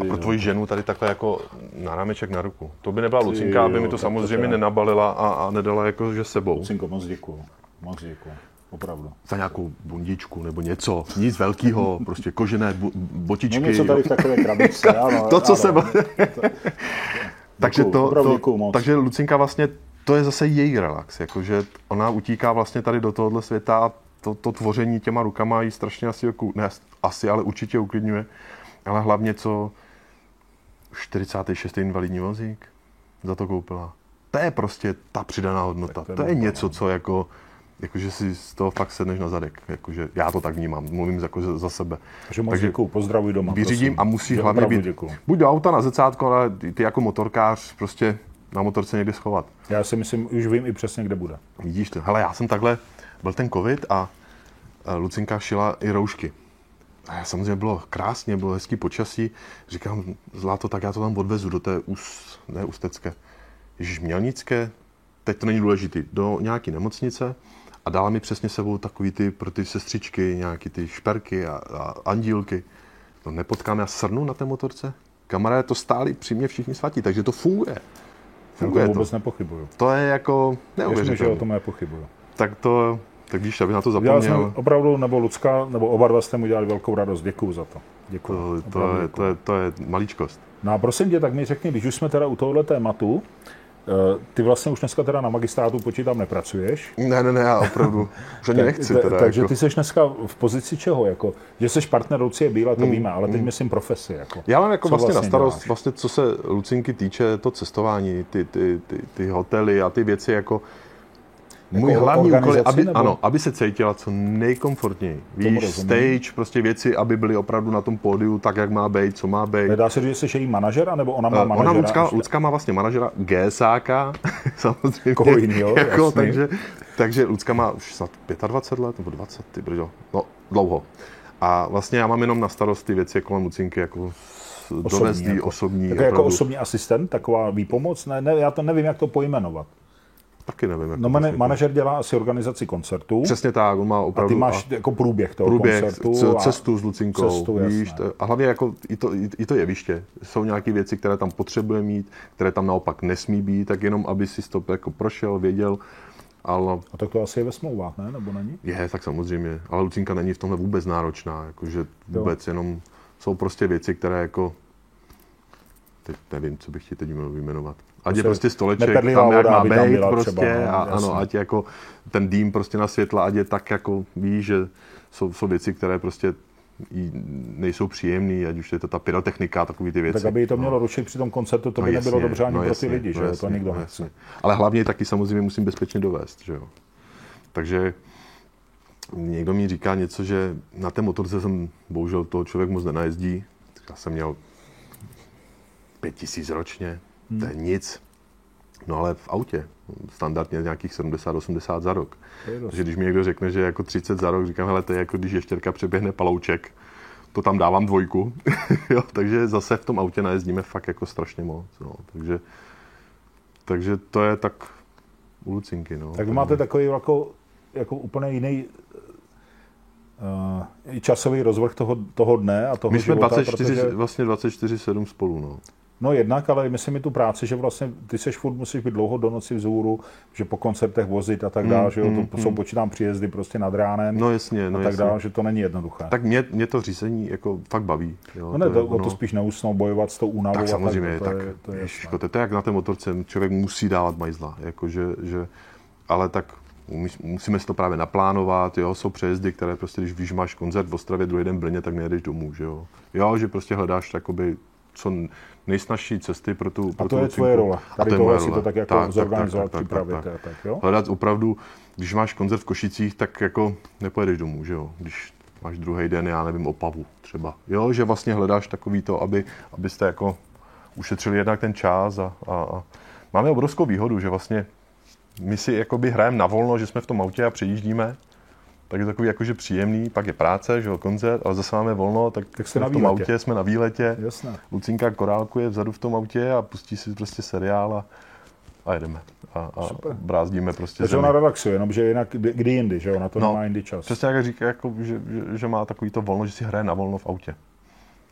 Speaker 1: A pro tvoji ženu tady takhle jako nárameček na ruku. To by nebyla Lucinka, aby
Speaker 2: jo,
Speaker 1: mi to
Speaker 2: to
Speaker 1: samozřejmě
Speaker 2: teda-
Speaker 1: nenabalila a, a nedala jako že sebou.
Speaker 2: Lucinko, moc děkuju. Moc děkuju. Opravdu.
Speaker 1: Za nějakou bundičku nebo něco. Nic velkého, prostě kožené bu- botičky.
Speaker 2: No něco tady v takové krabičce, ano.
Speaker 1: to, co
Speaker 2: ano.
Speaker 1: se... takže, to, to,
Speaker 2: děkuju moc.
Speaker 1: takže Lucinka vlastně, to je zase její relax. Jakože ona utíká vlastně tady do tohohle světa a to, to tvoření těma rukama jí strašně asi, ne asi, ale určitě uklidňuje. Ale hlavně co 46. invalidní vozík za to koupila. To je prostě ta přidaná hodnota.
Speaker 2: To je
Speaker 1: něco,
Speaker 2: no.
Speaker 1: co jako, jakože si z toho fakt sedneš na zadek. Jakože já to tak vnímám, mluvím jako za- za sebe.
Speaker 2: Takže moc
Speaker 1: Takže
Speaker 2: děkuju, pozdravuj doma.
Speaker 1: Vyřídím
Speaker 2: prosím.
Speaker 1: a musí
Speaker 2: Že
Speaker 1: hlavně být
Speaker 2: Děkuju.
Speaker 1: buď do auta na zrcátko, ale ty jako motorkář prostě na motorce někde schovat.
Speaker 2: Já si myslím, už vím i přesně, kde bude.
Speaker 1: Vidíš to? Hele, já jsem takhle, byl ten covid a Lucinka šila i roušky. A já samozřejmě bylo krásně, bylo hezký počasí. Říkám, zlato, tak já to tam odvezu do té ús, ne ústecké, Ježíš Mělnické, teď to není důležitý, do nějaké nemocnice a dala mi přesně sebou takový ty pro ty sestřičky, nějaký ty šperky a, a andílky. To nepotkám, já srnu na té motorce. Kamaráde to stáli při mě všichni svatí, takže to funguje.
Speaker 2: Já
Speaker 1: Funguje
Speaker 2: to vůbec nepochybuju.
Speaker 1: To je jako
Speaker 2: Věř mi, že o
Speaker 1: neuvěřitelné.
Speaker 2: tom nepochybuju.
Speaker 1: Tak to, tak víš, abych na to
Speaker 2: Udělal
Speaker 1: zapomněl.
Speaker 2: jsem opravdu, nebo Lucka, nebo oba dva jste mu dělali velkou radost. Děkuju za to. Děkuju.
Speaker 1: To, to, je, to, je, to je maličkost.
Speaker 2: No a prosím tě, tak mi řekni, když už jsme teda u tohohle tématu, ty vlastně už dneska teda na magistrátu počítám nepracuješ.
Speaker 1: Ne, ne, ne, já opravdu už ani nechci. Teda,
Speaker 2: takže
Speaker 1: jako.
Speaker 2: ty jsi dneska v pozici čeho? Jako, že jsi partner Lucie Bíla, to víme, ale teď myslím profesi. Jako.
Speaker 1: Já mám jako
Speaker 2: Co
Speaker 1: vlastně, na
Speaker 2: vlastně
Speaker 1: starost,
Speaker 2: děláš?
Speaker 1: vlastně, co se Lucinky týče, to cestování, ty, ty, ty, ty hotely a ty věci, jako, můj
Speaker 2: Jako
Speaker 1: hlavní úkol je, aby,
Speaker 2: nebo?
Speaker 1: ano, aby se cítila co nejkomfortněji. Víš, stage, prostě věci, aby byly opravdu na tom pódiu tak, jak má být, co má být.
Speaker 2: Nedá se říct, že jsi její manažera, nebo ona má
Speaker 1: Eh,
Speaker 2: manažera?
Speaker 1: Ona Lucka? Lucka má vlastně manažera GSáka, samozřejmě.
Speaker 2: Koho jinýho,
Speaker 1: jako,
Speaker 2: jasný.
Speaker 1: takže, takže Lucka má už snad 25 let nebo 20, ty brďo, no dlouho. A vlastně já mám jenom na starost ty věci kolem Lucinky, jako jí
Speaker 2: jako,
Speaker 1: osobní.
Speaker 2: Tak jako osobní asistent, taková výpomoc? Ne, ne, já to nevím, jak to pojmenovat.
Speaker 1: Taky nevím. Jak
Speaker 2: No, man, manažer dělá asi organizaci koncertů.
Speaker 1: Přesně tak, on má opravdu...
Speaker 2: A ty máš jako průběh toho
Speaker 1: průběh,
Speaker 2: koncertu.
Speaker 1: c-
Speaker 2: a
Speaker 1: cestu s Lucinkou,
Speaker 2: cestu,
Speaker 1: víš, to, a hlavně jako i to, i, i to jeviště. Jsou nějaké věci, které tam potřebuje mít, které tam naopak nesmí být, tak jenom, aby si to jako prošel, věděl, ale
Speaker 2: A tak to asi je ve smlouvách, ne? Nebo není?
Speaker 1: je, tak samozřejmě, ale Lucinka není v tomhle vůbec náročná, jakože vůbec jenom jsou prostě věci, které jako teď nevím, co bych ti teď měl vyjmenovat. Ať je
Speaker 2: Prostě
Speaker 1: prostě stoleček tam, jak
Speaker 2: voda,
Speaker 1: má
Speaker 2: tam
Speaker 1: být
Speaker 2: byla
Speaker 1: prostě
Speaker 2: třeba, no,
Speaker 1: a
Speaker 2: jasně.
Speaker 1: ano, ať jako ten dým prostě na světla, ať je tak jako, víš, že jsou, jsou věci, které prostě nejsou příjemné, ať už je to ta pyrotechnika, takové ty věci.
Speaker 2: Tak aby to mělo rušit při tom koncertu, to by
Speaker 1: No
Speaker 2: nebylo
Speaker 1: jasně,
Speaker 2: dobře ani
Speaker 1: no
Speaker 2: pro ty
Speaker 1: jasně,
Speaker 2: lidi,
Speaker 1: no
Speaker 2: že jo? To
Speaker 1: jasně,
Speaker 2: nikdo
Speaker 1: no
Speaker 2: nechce.
Speaker 1: jasně. Ale hlavně taky samozřejmě musím bezpečně dovést, že jo. Takže někdo mi říká něco, že na té motorce jsem, bohužel toho člověk moc nenajezdí. Já jsem měl pět tisíc ročně, to je nic. No ale v autě, standardně nějakých 70-80 za rok. Takže když mi někdo řekne, že jako 30 za rok, říkám, hele, to je jako když ještěrka přeběhne palouček, to tam dávám dvojku. jo, takže zase v tom autě najezdíme fakt jako strašně moc. No. Takže, takže to je tak u Lucinky. No.
Speaker 2: Tak vy máte takový jako, jako úplně jiný uh, časový rozvrh toho, toho dne a toho
Speaker 1: My jsme
Speaker 2: života,
Speaker 1: 24,
Speaker 2: protože,
Speaker 1: vlastně 24-7 spolu. No.
Speaker 2: No jednak, ale myslím i tu práci, že vlastně ty seš furt musíš být dlouho do noci vzhůru, že po koncertech vozit a tak dále, že jo, to jsou počítám příjezdy prostě nad ránem
Speaker 1: Mm, no jasně, no
Speaker 2: a tak dále, že to není jednoduché.
Speaker 1: Tak mě, mě to řízení jako fakt baví. Jo,
Speaker 2: no ne, to,
Speaker 1: je
Speaker 2: o to
Speaker 1: ono.
Speaker 2: spíš neusnou bojovat s tou únavou.
Speaker 1: Tak
Speaker 2: a
Speaker 1: samozřejmě,
Speaker 2: to,
Speaker 1: tak,
Speaker 2: to, je, to je
Speaker 1: ježiško, to, to je jak na té motorce, člověk musí dávat majzla, jako že, že, ale tak musíme si to právě naplánovat, jo, jsou přejezdy, které prostě, když víš, máš koncert v Ostravě, druhý den v Brně, tak nejedeš domů, že jo. Jo, že prostě hledáš jakoby co nejsnažší cesty pro tu pro
Speaker 2: A
Speaker 1: tu
Speaker 2: to je tvoje role.
Speaker 1: A
Speaker 2: Tady
Speaker 1: to je
Speaker 2: si to tak jako
Speaker 1: Tak,
Speaker 2: zorganizovat,
Speaker 1: tak, tak,
Speaker 2: připravit.
Speaker 1: tak, tak.
Speaker 2: a tak, jo?
Speaker 1: Hledat opravdu, když máš koncert v Košicích, tak jako nepojedeš domů, že jo. Když máš druhý den, já nevím, Opavu třeba. Jo, že vlastně hledáš takový to, aby, abyste jako ušetřili jednak ten čas a, a, a máme obrovskou výhodu, že vlastně my si jakoby hrajeme na volno, že jsme v tom autě a přejíždíme, tak je to takový jakože příjemný, pak je práce, že jo, koncert, ale zase máme volno, tak,
Speaker 2: Tak
Speaker 1: jsme
Speaker 2: na
Speaker 1: v tom
Speaker 2: výletě.
Speaker 1: autě, jsme na výletě.
Speaker 2: Jasné.
Speaker 1: Lucinka Korálku je vzadu v tom autě a pustí si prostě seriál a, a jedeme. A, a
Speaker 2: Super.
Speaker 1: brázdíme prostě
Speaker 2: Takže ona relaxuje, jenom že jinak kdy, jindy, že jo, na to
Speaker 1: No,
Speaker 2: nemá jindy čas.
Speaker 1: Přesně jak říká, jako, že, že, že, má takový to volno, že si hraje na volno v autě.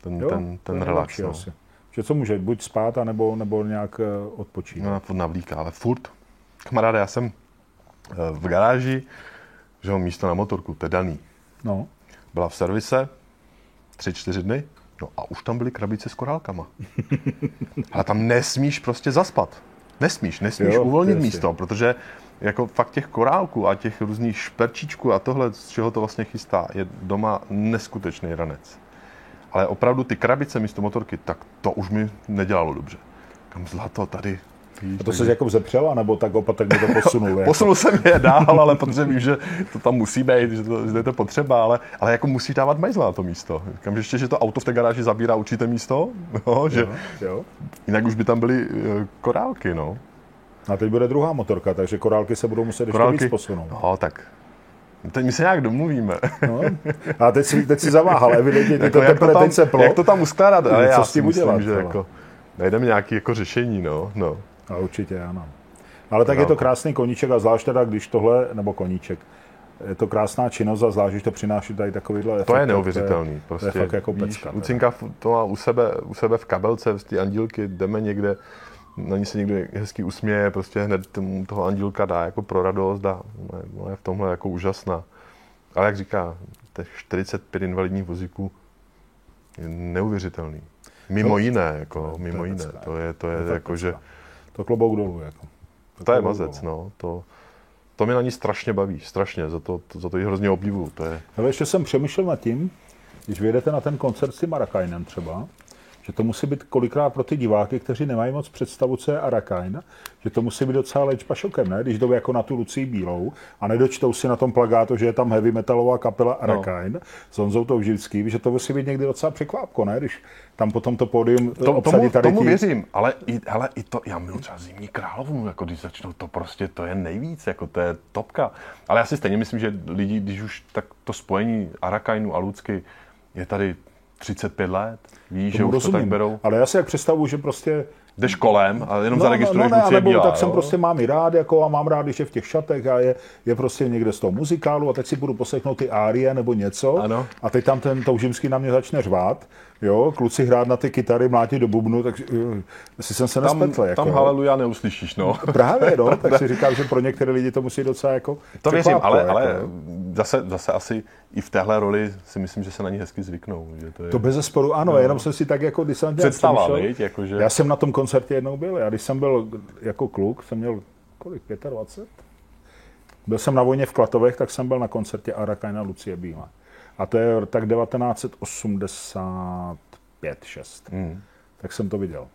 Speaker 1: Ten,
Speaker 2: Jo,
Speaker 1: ten, ten relax. No.
Speaker 2: asi. Že co může, buď spát, anebo, nebo nějak eh, odpočínat.
Speaker 1: No, navlíká, ale furt. Kamaráde, já jsem eh, v garáži, že jo, místo na motorku, to je daný.
Speaker 2: No.
Speaker 1: Byla v servise tři, čtyři dny, no a už tam byly krabice s korálkama. Ale tam nesmíš prostě zaspat. Nesmíš, nesmíš
Speaker 2: Jo,
Speaker 1: uvolnit
Speaker 2: jasně.
Speaker 1: místo, protože jako fakt těch korálků a těch různých šperčíčků a tohle, z čeho to vlastně chystá, je doma neskutečný ranec. Ale opravdu ty krabice místo motorky, tak to už mi nedělalo dobře. Kam zlato tady.
Speaker 2: A to se jako vzepřel, nebo tak opatrně to posunul? jako?
Speaker 1: Posunul jsem je dál, ale protože vím, že to tam musí být, že, to, že je to potřeba, ale, ale jako musíš dávat majzla na to místo. Říkám, že ještě, že to auto v té garáži zabírá určité místo, no, že
Speaker 2: Jo, jo.
Speaker 1: jinak už by tam byly eh, korálky, no.
Speaker 2: A teď bude druhá motorka, takže korálky se budou muset ještě
Speaker 1: Korálky,
Speaker 2: víc posunout.
Speaker 1: no, tak teď my se nějak domluvíme.
Speaker 2: No. A teď si, teď si zaváhal, evidentně, ty to
Speaker 1: jak, to tam, jak to tam uskládat, ale
Speaker 2: Co
Speaker 1: já
Speaker 2: s tím
Speaker 1: myslím,
Speaker 2: udělat,
Speaker 1: že
Speaker 2: ale?
Speaker 1: jako najdeme nějaké jako řešení, no. no.
Speaker 2: A určitě ano. Ale tak je to krásný koníček a zvlášť teda, když tohle, nebo koníček, je to krásná činnost a zvlášť, když to přináší tady takovýhle efekt.
Speaker 1: To je neuvěřitelný. Prostě,
Speaker 2: to je fakt jako
Speaker 1: víš,
Speaker 2: pecka. teda.
Speaker 1: Lucinka to má u sebe, u sebe v kabelce, z ty andílky, jdeme někde, na ní se někdo hezky usměje, prostě hned toho andílka dá jako pro radost a ona je- je v tomhle jako úžasná. Ale jak říká, těch 45 invalidních vozíků je neuvěřitelný. Mimo
Speaker 2: No,
Speaker 1: jiné, jako, mimo
Speaker 2: je
Speaker 1: jiné. To je, to je,
Speaker 2: fakt
Speaker 1: jako, že,
Speaker 2: pecka. To klobouk dolů. Jako.
Speaker 1: to je
Speaker 2: klobouk
Speaker 1: mazec,
Speaker 2: dolů.
Speaker 1: no. To, to mě na ní strašně baví, strašně, za to, za to ji hrozně obdivuju. To je,
Speaker 2: Ale ještě jsem přemýšlel nad tím, když vyjedete na ten koncert s tím Marakainem třeba, že to musí být kolikrát pro ty diváky, kteří nemají moc představu, co je Arakain, že to musí být docela léčba šokem, ne? Když jdou jako na tu Lucii Bílou a nedočtou si na tom plagátu, že je tam heavy metalová kapela Arakain no. s Honzou Touživským, že to musí být někdy docela překvápko, ne? Když tam potom to pódium
Speaker 1: to, tomu, tady tomu věřím, ale i, ale i to, já miluji třeba Zimní královnu, jako když začnou, to prostě, to je nejvíc, jako to je topka. Ale já si stejně myslím, že lidi, když už tak to spojení Arakainu a Lucky je tady 35 let, víš, že už rozumím, to tak berou.
Speaker 2: Ale já si jak představu, že prostě
Speaker 1: jdeš kolem a jenom no, zaregistruješ no,
Speaker 2: no, ne,
Speaker 1: bílá,
Speaker 2: tak
Speaker 1: jo?
Speaker 2: jsem prostě mám i rád, jako a mám rád, je v těch šatech a je, je prostě někde z toho muzikálu a teď si budu poslechnout ty árie nebo něco
Speaker 1: ano.
Speaker 2: a teď tam ten toužimský na mě začne řvát jo, kluci hrát na ty kytary, mlátit do bubnu, tak uh, si jsem se nespletl.
Speaker 1: Tam,
Speaker 2: jako,
Speaker 1: tam haleluja neuslyšíš, no.
Speaker 2: Právě, no, tak si říkám, že pro některé lidi to musí docela jako
Speaker 1: To věřím, ale, jako, ale zase, zase asi i v téhle roli si myslím, že se na ní hezky zvyknou. Že to, je...
Speaker 2: to bez sporu, ano, no. jenom jsem si tak jako, když jsem
Speaker 1: Představa, jakože...
Speaker 2: Já jsem na tom koncertě jednou byl, já když jsem byl jako kluk, jsem měl kolik, 25? Byl jsem na vojně v Klatovech, tak jsem byl na koncertě Arakajna Lucie Bílá. A to je tak 1985 6 mm. Tak jsem to viděl.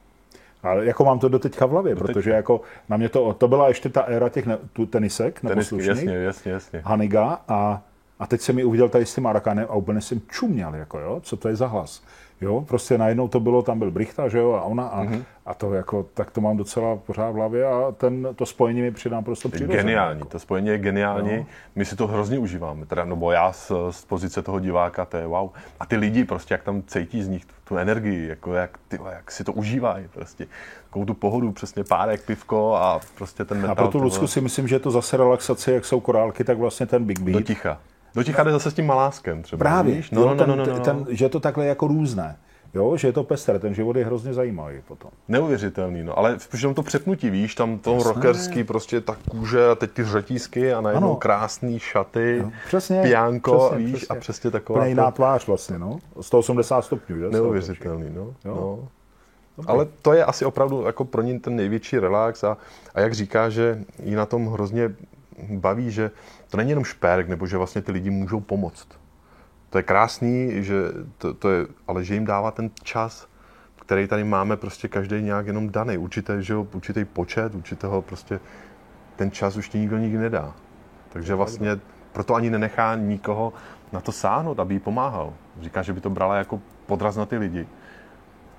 Speaker 2: Ale jako mám to do teďka v hlavě, protože jako na mě to, to byla ještě ta éra těch ne, tu tenisek
Speaker 1: neposlušných. Jasně, jasně, jasně.
Speaker 2: Haniga a, a teď jsem mi uviděl tady s tím Arakanem a úplně jsem čuměl, jako jo, co to je za hlas. Jo, prostě najednou to bylo, tam byl Brichta, že jo, a ona a, mm-hmm. a to jako, tak to mám docela pořád v hlavě a ten, to spojení mi přidám prostě přirozeně.
Speaker 1: Geniální, jako. to spojení je geniální, no. my si to hrozně užíváme, teda, no bo já z, z pozice toho diváka, to je wow. A ty lidi prostě, jak tam cítí z nich tu, tu energii, jako jak, ty, jak si to užívají prostě. Takovou tu pohodu, přesně párek, pivko a prostě ten metal.
Speaker 2: A pro tu Lucku si myslím, že je to zase relaxace, jak jsou korálky, tak vlastně ten Big Beat.
Speaker 1: Do ticha. Do ticha jde zase s tím maláskem třeba.
Speaker 2: Právě, víš? No, no, no, no, no, no. Ten, že je to takhle jako různé. Jo, že je to pestré, ten život je hrozně zajímavý potom.
Speaker 1: Neuvěřitelný, no, ale spíš to přepnutí, víš, tam to Jasné. rockerský, prostě ta kůže a teď ty řetízky a najednou ano. krásný šaty, no, přesně, piánko, přesně, víš, přesně. a přesně taková...
Speaker 2: Úplně jiná tvář vlastně, no, 180 stupňů, že?
Speaker 1: Neuvěřitelný, no. Jo. no. Ale to je asi opravdu jako pro ní ten největší relax a, a jak říká, že jí na tom hrozně baví, že to není jenom šperk, nebo že vlastně ty lidi můžou pomoct to je krásný, že to, to je, ale že jim dává ten čas, který tady máme prostě každý nějak jenom daný, určitý, že jo, určitý počet, určitého prostě ten čas už ti nikdo nikdy nedá. Takže vlastně proto ani nenechá nikoho na to sáhnout, aby jí pomáhal. Říká, že by to brala jako podraz na ty lidi.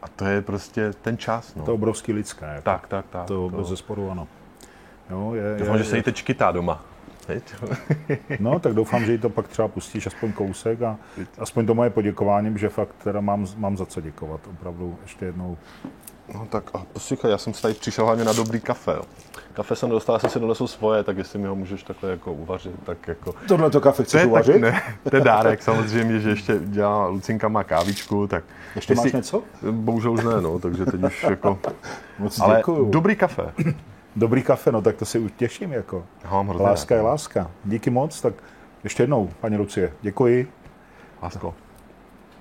Speaker 1: A to je prostě ten čas. No.
Speaker 2: To je obrovský lidské. Jako.
Speaker 1: Tak, tak, tak.
Speaker 2: To, to. bez zesporu ano.
Speaker 1: Jo, je, Doufám, je, že se jí teď kytá doma.
Speaker 2: no, tak doufám, že jí to pak třeba pustíš aspoň kousek a aspoň to moje poděkování, že fakt teda mám, mám za co děkovat. Opravdu ještě jednou.
Speaker 1: No tak a poslychaj, já jsem tady přišel hlavně na dobrý kafe. Jo. Kafe jsem dostal, jsem si donesl svoje, tak jestli mi ho můžeš takhle jako uvařit, tak jako...
Speaker 2: Tohle to kafe chceš to uvařit? Tak,
Speaker 1: ne, to je dárek samozřejmě, že ještě dělá, Lucinka má kávičku, tak...
Speaker 2: Ještě jestli, máš něco?
Speaker 1: Bohužel už ne, no, takže teď už jako... Moc Ale děkuju. dobrý kafe.
Speaker 2: Dobrý kafe, no tak to si už těším jako. láska je no. láska. Díky moc, tak ještě jednou, paní Lucie, děkuji.
Speaker 1: Lásko.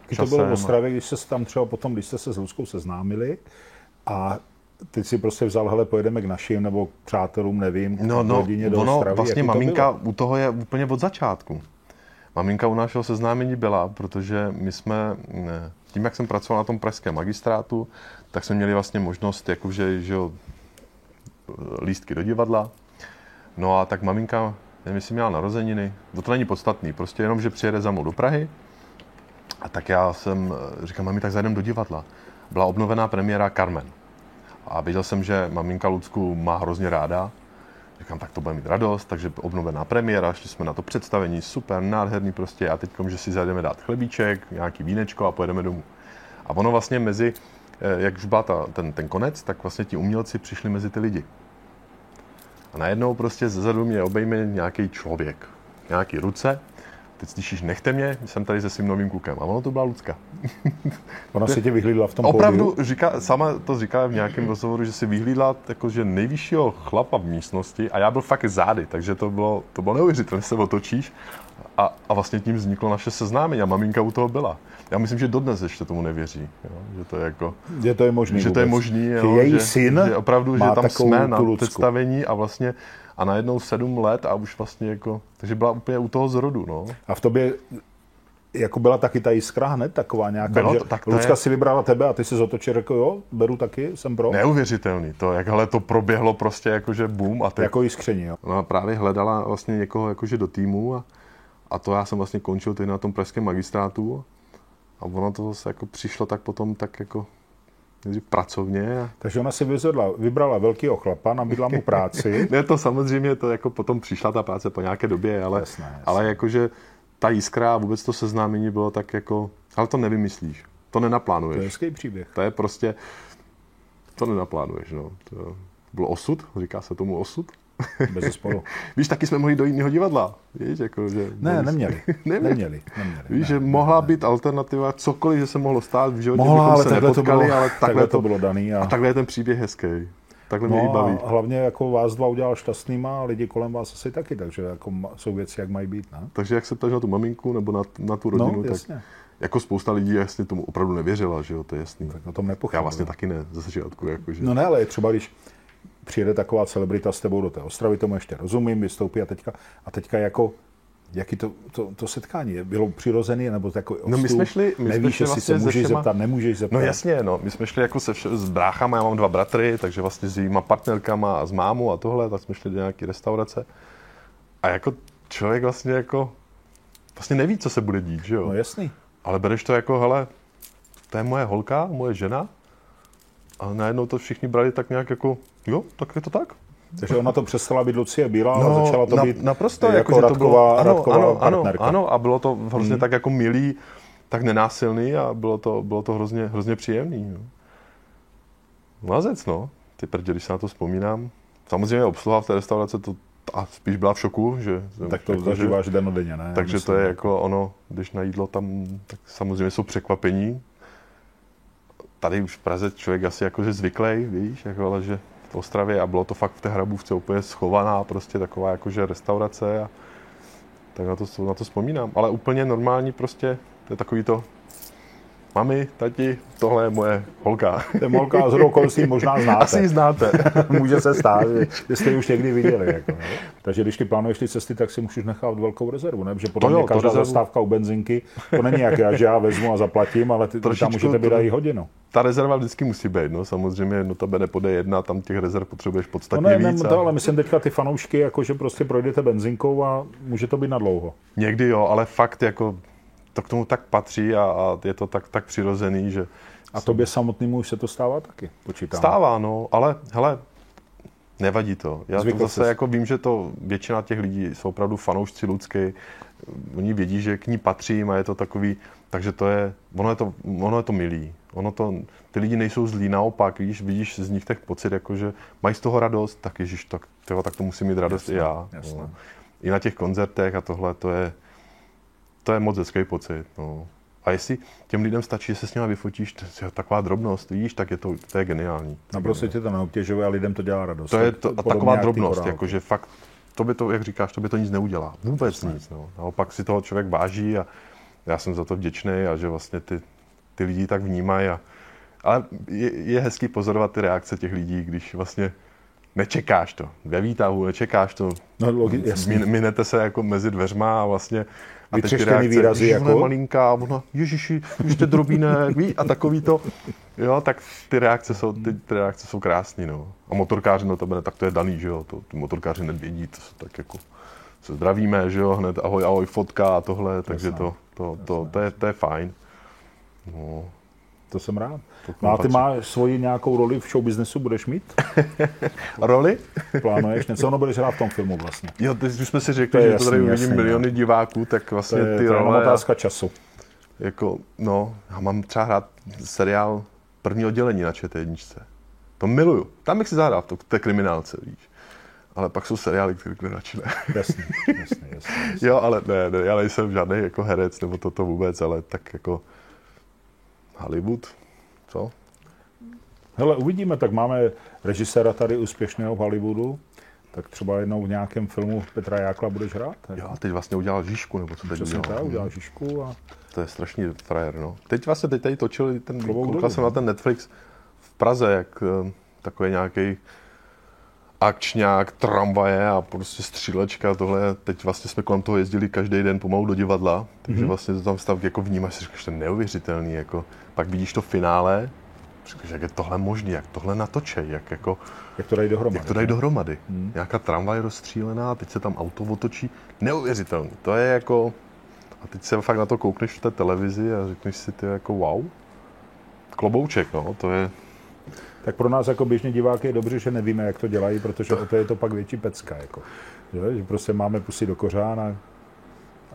Speaker 2: Když to bylo v Ostravě, když se tam třeba potom, když jste se s Luckou seznámili a teď si prostě vzal, hele, pojedeme k našim nebo k přátelům, nevím,
Speaker 1: no, no, rodině do ono, Ostravy. vlastně maminka to u toho je úplně od začátku. Maminka u našeho seznámení byla, protože my jsme, tím, jak jsem pracoval na tom pražském magistrátu, tak jsme měli vlastně možnost, jakože, že jo, lístky do divadla. No a tak maminka, nevím, jestli měla narozeniny, to, to není podstatný, prostě jenom, že přijede za mnou do Prahy. A tak já jsem, říkám, mami, tak zajdem do divadla. Byla obnovená premiéra Carmen. A viděl jsem, že maminka Lucku má hrozně ráda. Říkám, tak to bude mít radost, takže obnovená premiéra, šli jsme na to představení, super, nádherný prostě. A teď, že si zajdeme dát chlebíček, nějaký vínečko a pojedeme domů. A ono vlastně mezi, eh, jak už ten, ten konec, tak vlastně ti umělci přišli mezi ty lidi. A najednou prostě zezadu mě obejme nějaký člověk, nějaký ruce. Teď slyšíš, nechte mě, jsem tady se svým novým klukem. A ono to byla Lucka.
Speaker 2: Ona si tě vyhlídla v tom
Speaker 1: Opravdu,
Speaker 2: pódiu?
Speaker 1: říká, sama to říká v nějakém rozhovoru, že si vyhlídla jakože nejvyššího chlapa v místnosti a já byl fakt zády, takže to bylo, to bylo neuvěřitelné, se otočíš a, a vlastně tím vzniklo naše seznámení a maminka u toho byla. Já myslím, že dodnes ještě tomu nevěří, jo? že to je jako...
Speaker 2: Že to je možný
Speaker 1: Že to je možný, jo?
Speaker 2: že její že, syn
Speaker 1: že opravdu, že tam jsme na představení a vlastně a najednou sedm let a už vlastně jako, takže byla úplně u toho zrodu, no.
Speaker 2: A v tobě jako byla taky ta jiskra hned, taková nějaká,
Speaker 1: Bylo
Speaker 2: že
Speaker 1: to- tak to
Speaker 2: Lucka
Speaker 1: je-
Speaker 2: si vybrala tebe a ty si zotočil, řekl, jo, beru taky, jsem pro.
Speaker 1: Neuvěřitelný to, jak hele, to proběhlo prostě jakože boom a teď
Speaker 2: Jako jiskření, jo.
Speaker 1: Ona právě hledala vlastně někoho jakože do týmu a, a to já jsem vlastně končil teď na tom pražském magistrátu a ono to zase jako přišlo tak potom tak jako pracovně a
Speaker 2: Takže ona si vyzvedla, vybrala velkýho chlapa, nabídla mu práci.
Speaker 1: ne, to samozřejmě, to jako potom přišla ta práce po nějaké době, ale,
Speaker 2: Jasné, jasné.
Speaker 1: ale jakože ta jiskra a vůbec to seznámení bylo tak jako, ale to nevymyslíš, to
Speaker 2: To je
Speaker 1: nenaplánuješ,
Speaker 2: hezký příběh.
Speaker 1: to je prostě, to nenaplánuješ, no. To byl osud, říká se tomu osud.
Speaker 2: Bez sporu.
Speaker 1: Víš, taky jsme mohli do jiného divadla, víš, jako, že...
Speaker 2: Ne, neměli.
Speaker 1: Neměli.
Speaker 2: Neměli. neměli.
Speaker 1: Víš,
Speaker 2: ne,
Speaker 1: že
Speaker 2: ne,
Speaker 1: mohla
Speaker 2: ne.
Speaker 1: být alternativa, cokoliv, že se mohlo stát v životě,
Speaker 2: Mohla, ale
Speaker 1: se
Speaker 2: takhle to bylo,
Speaker 1: ale takhle, to,
Speaker 2: bylo daný. A,
Speaker 1: a takhle je ten příběh hezký. Takhle mě i
Speaker 2: no
Speaker 1: baví.
Speaker 2: a hlavně jako vás dva udělal šťastnýma a lidi kolem vás asi taky, takže jako jsou věci, jak mají být, ne?
Speaker 1: Takže jak se ptáš na tu maminku nebo na, na tu rodinu,
Speaker 2: No,
Speaker 1: tak
Speaker 2: jasně.
Speaker 1: jako spousta lidí jasně tomu opravdu nevěřila, že jo, to je jasný.
Speaker 2: Tak o tom nepochybuji.
Speaker 1: Já vlastně taky ne, ze začátku, jakože.
Speaker 2: No ne, ale třeba když přijede taková celebrita s tebou do té Ostravy, tomu ještě rozumím, vystoupí a teďka, a teďka jako Jaký to, to, to setkání je? Bylo přirozené nebo takový
Speaker 1: No, my jsme šli- my jsme
Speaker 2: Nevíš,
Speaker 1: šli
Speaker 2: jestli
Speaker 1: vlastně
Speaker 2: se můžeš
Speaker 1: všema-
Speaker 2: zeptat, nemůžeš zeptat.
Speaker 1: No jasně, no. My jsme šli jako se vše, s bráchama, já mám dva bratry, takže vlastně s jejíma partnerkama a s mámou a tohle, tak jsme šli do nějaké restaurace. A jako člověk vlastně jako vlastně neví, co se bude dít, že jo?
Speaker 2: No jasný.
Speaker 1: Ale bereš to jako, hele, to je moje holka, moje žena. A najednou to všichni brali tak nějak jako, jo, tak je to tak.
Speaker 2: Takže ona to přestala být Lucie Bílá, ale začala to
Speaker 1: No, na,
Speaker 2: být
Speaker 1: naprosto,
Speaker 2: jako,
Speaker 1: jako, že to
Speaker 2: Radková,
Speaker 1: bylo, ano,
Speaker 2: Radková
Speaker 1: ano, ano,
Speaker 2: partnerka.
Speaker 1: ano, a bylo to hrozně tak jako milý, tak nenásilný a bylo to, bylo to hrozně, hrozně příjemný. No. Mazec, no. Ty prdě, když se na to vzpomínám. Samozřejmě obsluha v té restaurace to a spíš byla v šoku, že...
Speaker 2: Tak to
Speaker 1: jako,
Speaker 2: zažíváš dennodenně, ne?
Speaker 1: takže
Speaker 2: Myslím,
Speaker 1: to je jako ono, když na jídlo tam, tak samozřejmě jsou překvapení. Tady už v Praze člověk asi jakože zvyklý, víš, jako, ale že v Ostravě a bylo to fakt v té hrabůvce úplně schovaná, prostě taková jakože restaurace a tak na to, na to vzpomínám. Ale úplně normální prostě, to je takový to, mami, tati, tohle je moje holka.
Speaker 2: To je Molka z okolností možná znáte.
Speaker 1: Asi znáte.
Speaker 2: Může se stát, že- že jste ji už někdy viděli. Jako, ne? Takže když ty plánuješ ty cesty, tak si můžeš nechat velkou rezervu, ne? Protože podle
Speaker 1: To
Speaker 2: mě
Speaker 1: jo,
Speaker 2: každá
Speaker 1: rezervu-
Speaker 2: zastávka u benzinky, to není jak já, že já vezmu a zaplatím, ale ty, ty tam
Speaker 1: Trošičku
Speaker 2: můžete být i hodinu.
Speaker 1: Ta rezerva vždycky musí být, no samozřejmě, no tebe nepode jedna, tam těch rezerv potřebuješ
Speaker 2: No
Speaker 1: podstatně
Speaker 2: ne, ne,
Speaker 1: víc.
Speaker 2: to,
Speaker 1: a-
Speaker 2: ale myslím teďka ty fanoušky, jako že prostě projdete benzinkou a může to být na dlouho.
Speaker 1: Někdy jo, ale fakt jako to k tomu tak patří a, a je to tak, tak přirozený, že
Speaker 2: A tobě samotnému už se to stává taky, počítám.
Speaker 1: stává, no, ale hele, nevadí to. Já
Speaker 2: Zvykl
Speaker 1: to zase
Speaker 2: ses.
Speaker 1: jako vím, že to většina těch lidí jsou opravdu fanoušci Lucky, oni vědí, že k ní patřím a je to takový, takže to je, ono je to, ono je to milý. Ono to, ty lidi nejsou zlí, naopak, víš, vidíš z nich tak pocit, jako že mají z toho radost, tak ježiš, tak, tyjo, tak to musím mít radost
Speaker 2: Jasné,
Speaker 1: i já.
Speaker 2: jasné.
Speaker 1: No. I na těch koncertech a tohle, to je, to je moc hezký pocit. No. A jestli těm lidem stačí, že se s nimi vyfotíš, taková drobnost, víš, tak je to, to je geniální.
Speaker 2: Naprosto tě to neobtěžuje a lidem to dělá radost.
Speaker 1: To je to, a taková drobnost,
Speaker 2: korálky.
Speaker 1: jakože fakt, to by to, jak říkáš, to by to nic neudělá. Vůbec nic. No. Naopak si toho člověk váží a já jsem za to vděčný a že vlastně ty, ty lidi tak vnímají. A, ale je, je hezký pozorovat ty reakce těch lidí, když vlastně nečekáš to. Ve výtahu nečekáš to.
Speaker 2: No, logi-
Speaker 1: minete se jako mezi dveřma a vlastně a
Speaker 2: Vytřeštěný
Speaker 1: reakce,
Speaker 2: výrazy
Speaker 1: "Ježiš, ona je
Speaker 2: jako?"
Speaker 1: malinká, a ona, ježiši, už jste drobínek, ví, a takový to, jo, tak ty reakce jsou, ty, ty reakce jsou krásný, no. A motorkáři, no to tak to je daný, že jo, to, ty motorkáři hned vědí, to se tak jako, se zdravíme, že jo, hned ahoj, ahoj, fotka a tohle, takže
Speaker 2: Jasné.
Speaker 1: to, to, to, to, je, to je fajn. No,
Speaker 2: To jsem rád.
Speaker 1: To
Speaker 2: No a ty máš svoji nějakou roli v showbiznesu, budeš mít?
Speaker 1: roli?
Speaker 2: Plánuješ něco? Ono budeš hrát v tom filmu vlastně.
Speaker 1: Jo, teď už jsme si
Speaker 2: To
Speaker 1: řekli,
Speaker 2: je
Speaker 1: že to tady
Speaker 2: jasný,
Speaker 1: uvidím
Speaker 2: jasný,
Speaker 1: miliony diváků, tak
Speaker 2: To
Speaker 1: vlastně
Speaker 2: je,
Speaker 1: ty
Speaker 2: to je jenom
Speaker 1: role,
Speaker 2: otázka času.
Speaker 1: jako, no, já mám třeba hrát seriál první oddělení na ČT1. To miluju. Tam bych si zahrál v to- té kriminálce, víš. Ale pak jsou seriály, které radši ne.
Speaker 2: Jasný, jasný, jasný. jasný.
Speaker 1: jo, ale ne, ne, já nejsem žádný jako herec nebo toto vůbec, ale tak jako Hollywood, co?
Speaker 2: Hele, uvidíme, tak máme režiséra tady úspěšného v Hollywoodu, tak třeba jednou v nějakém filmu Petra Jákla budeš hrát?
Speaker 1: Jo, a teď vlastně udělal Žižku, nebo co teď
Speaker 2: Přesně
Speaker 1: udělal.
Speaker 2: tak, udělal Žižku a
Speaker 1: To je strašný frajer, no. Teď vlastně teď tady točili ten, koukal jsem
Speaker 2: no.
Speaker 1: na ten Netflix v Praze, jak eh, takový nějaký akčňák, tramvaje a prostě střílečka, tohle, teď vlastně jsme kolem toho jezdili každý den pomalu do divadla, takže mm-hmm. vlastně to tam stav jako vnímáš, si říkáš, to je neuvěřitelný, jako, pak vidíš to finále, říkáš, jak je tohle možný, jak tohle natočej, jak jako,
Speaker 2: Jak to dají dohromady.
Speaker 1: jak to dají dohromady. Hmm. Nějaká tramvaj rozstřílená, teď se tam auto otočí, neuvěřitelný, to je jako, a teď se fakt na to koukneš v té televizi a řekneš si, ty jako wow, klobouček, no, to je,
Speaker 2: Tak pro nás jako běžně diváky je dobře, že nevíme, jak to dělají, protože o to je to pak větší pecka. Jako. Že? že prostě máme pusy do kořán a,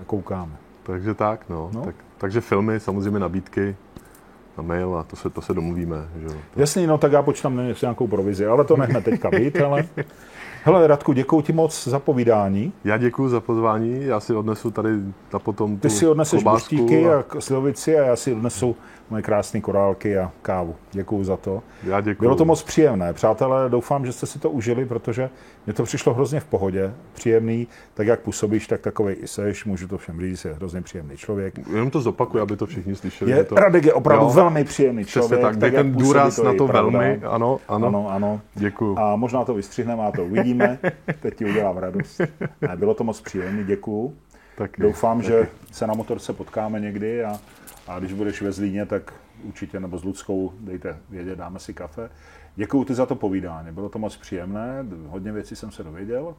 Speaker 2: a koukáme.
Speaker 1: takže tak, no,
Speaker 2: No.
Speaker 1: Tak, takže filmy, samozřejmě nabídky, na mail a to se, to se domluvíme, že. To-
Speaker 2: Jasný, no tak já počítám na něco- nějakou provizi, ale to nechme teďka být, ale... Hele, Radku, děkuji ti moc za povídání.
Speaker 1: Já děkuji za pozvání, já si odnesu tady na potom
Speaker 2: Ty
Speaker 1: tu
Speaker 2: si odneseš buštíky
Speaker 1: a
Speaker 2: a slivovici a já si odnesu moje krásné korálky a kávu. Děkuji za to.
Speaker 1: Já děkuji.
Speaker 2: Bylo to moc příjemné. Přátelé, doufám, že jste si to užili, protože mě to přišlo hrozně v pohodě, příjemný, tak jak působíš, tak takovej i seš, můžu to všem říct, je hrozně příjemný člověk.
Speaker 1: Jenom to zopakuju, aby to všichni slyšeli.
Speaker 2: Je,
Speaker 1: to...
Speaker 2: Radek je opravdu
Speaker 1: Jo,
Speaker 2: velmi příjemný člověk.
Speaker 1: tak,
Speaker 2: jak
Speaker 1: ten důraz na to velmi, ano, ano,
Speaker 2: Ano, ano.
Speaker 1: děkuju.
Speaker 2: A možná to vystřihneme a to uvidíme. Teď ti udělám radost. Ne, bylo to moc příjemné, děkuju.
Speaker 1: Taky,
Speaker 2: Doufám,
Speaker 1: taky.
Speaker 2: že se na motorce potkáme někdy a, a když budeš ve Zlíně, tak určitě nebo s Ludskou dejte vědět, dáme si kafe. Děkuji ti za to povídání, bylo to moc příjemné, hodně věcí jsem se dověděl,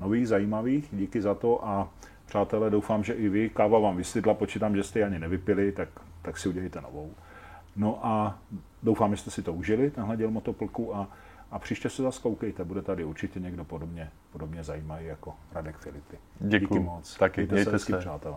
Speaker 2: nových, zajímavých, díky za to a přátelé, doufám, že i vy, káva vám vysvětla, počítám, že jste ji ani nevypili, tak, tak si udělejte novou. No a doufám, že jste si to užili, tenhle děl motoplku a, a příště se zase koukejte, bude tady určitě někdo podobně, podobně zajímavý jako Radek Filipy.
Speaker 1: Děkuju.
Speaker 2: Díky moc.
Speaker 1: Taky,
Speaker 2: Mějte
Speaker 1: mějte
Speaker 2: se hezky, přátelé.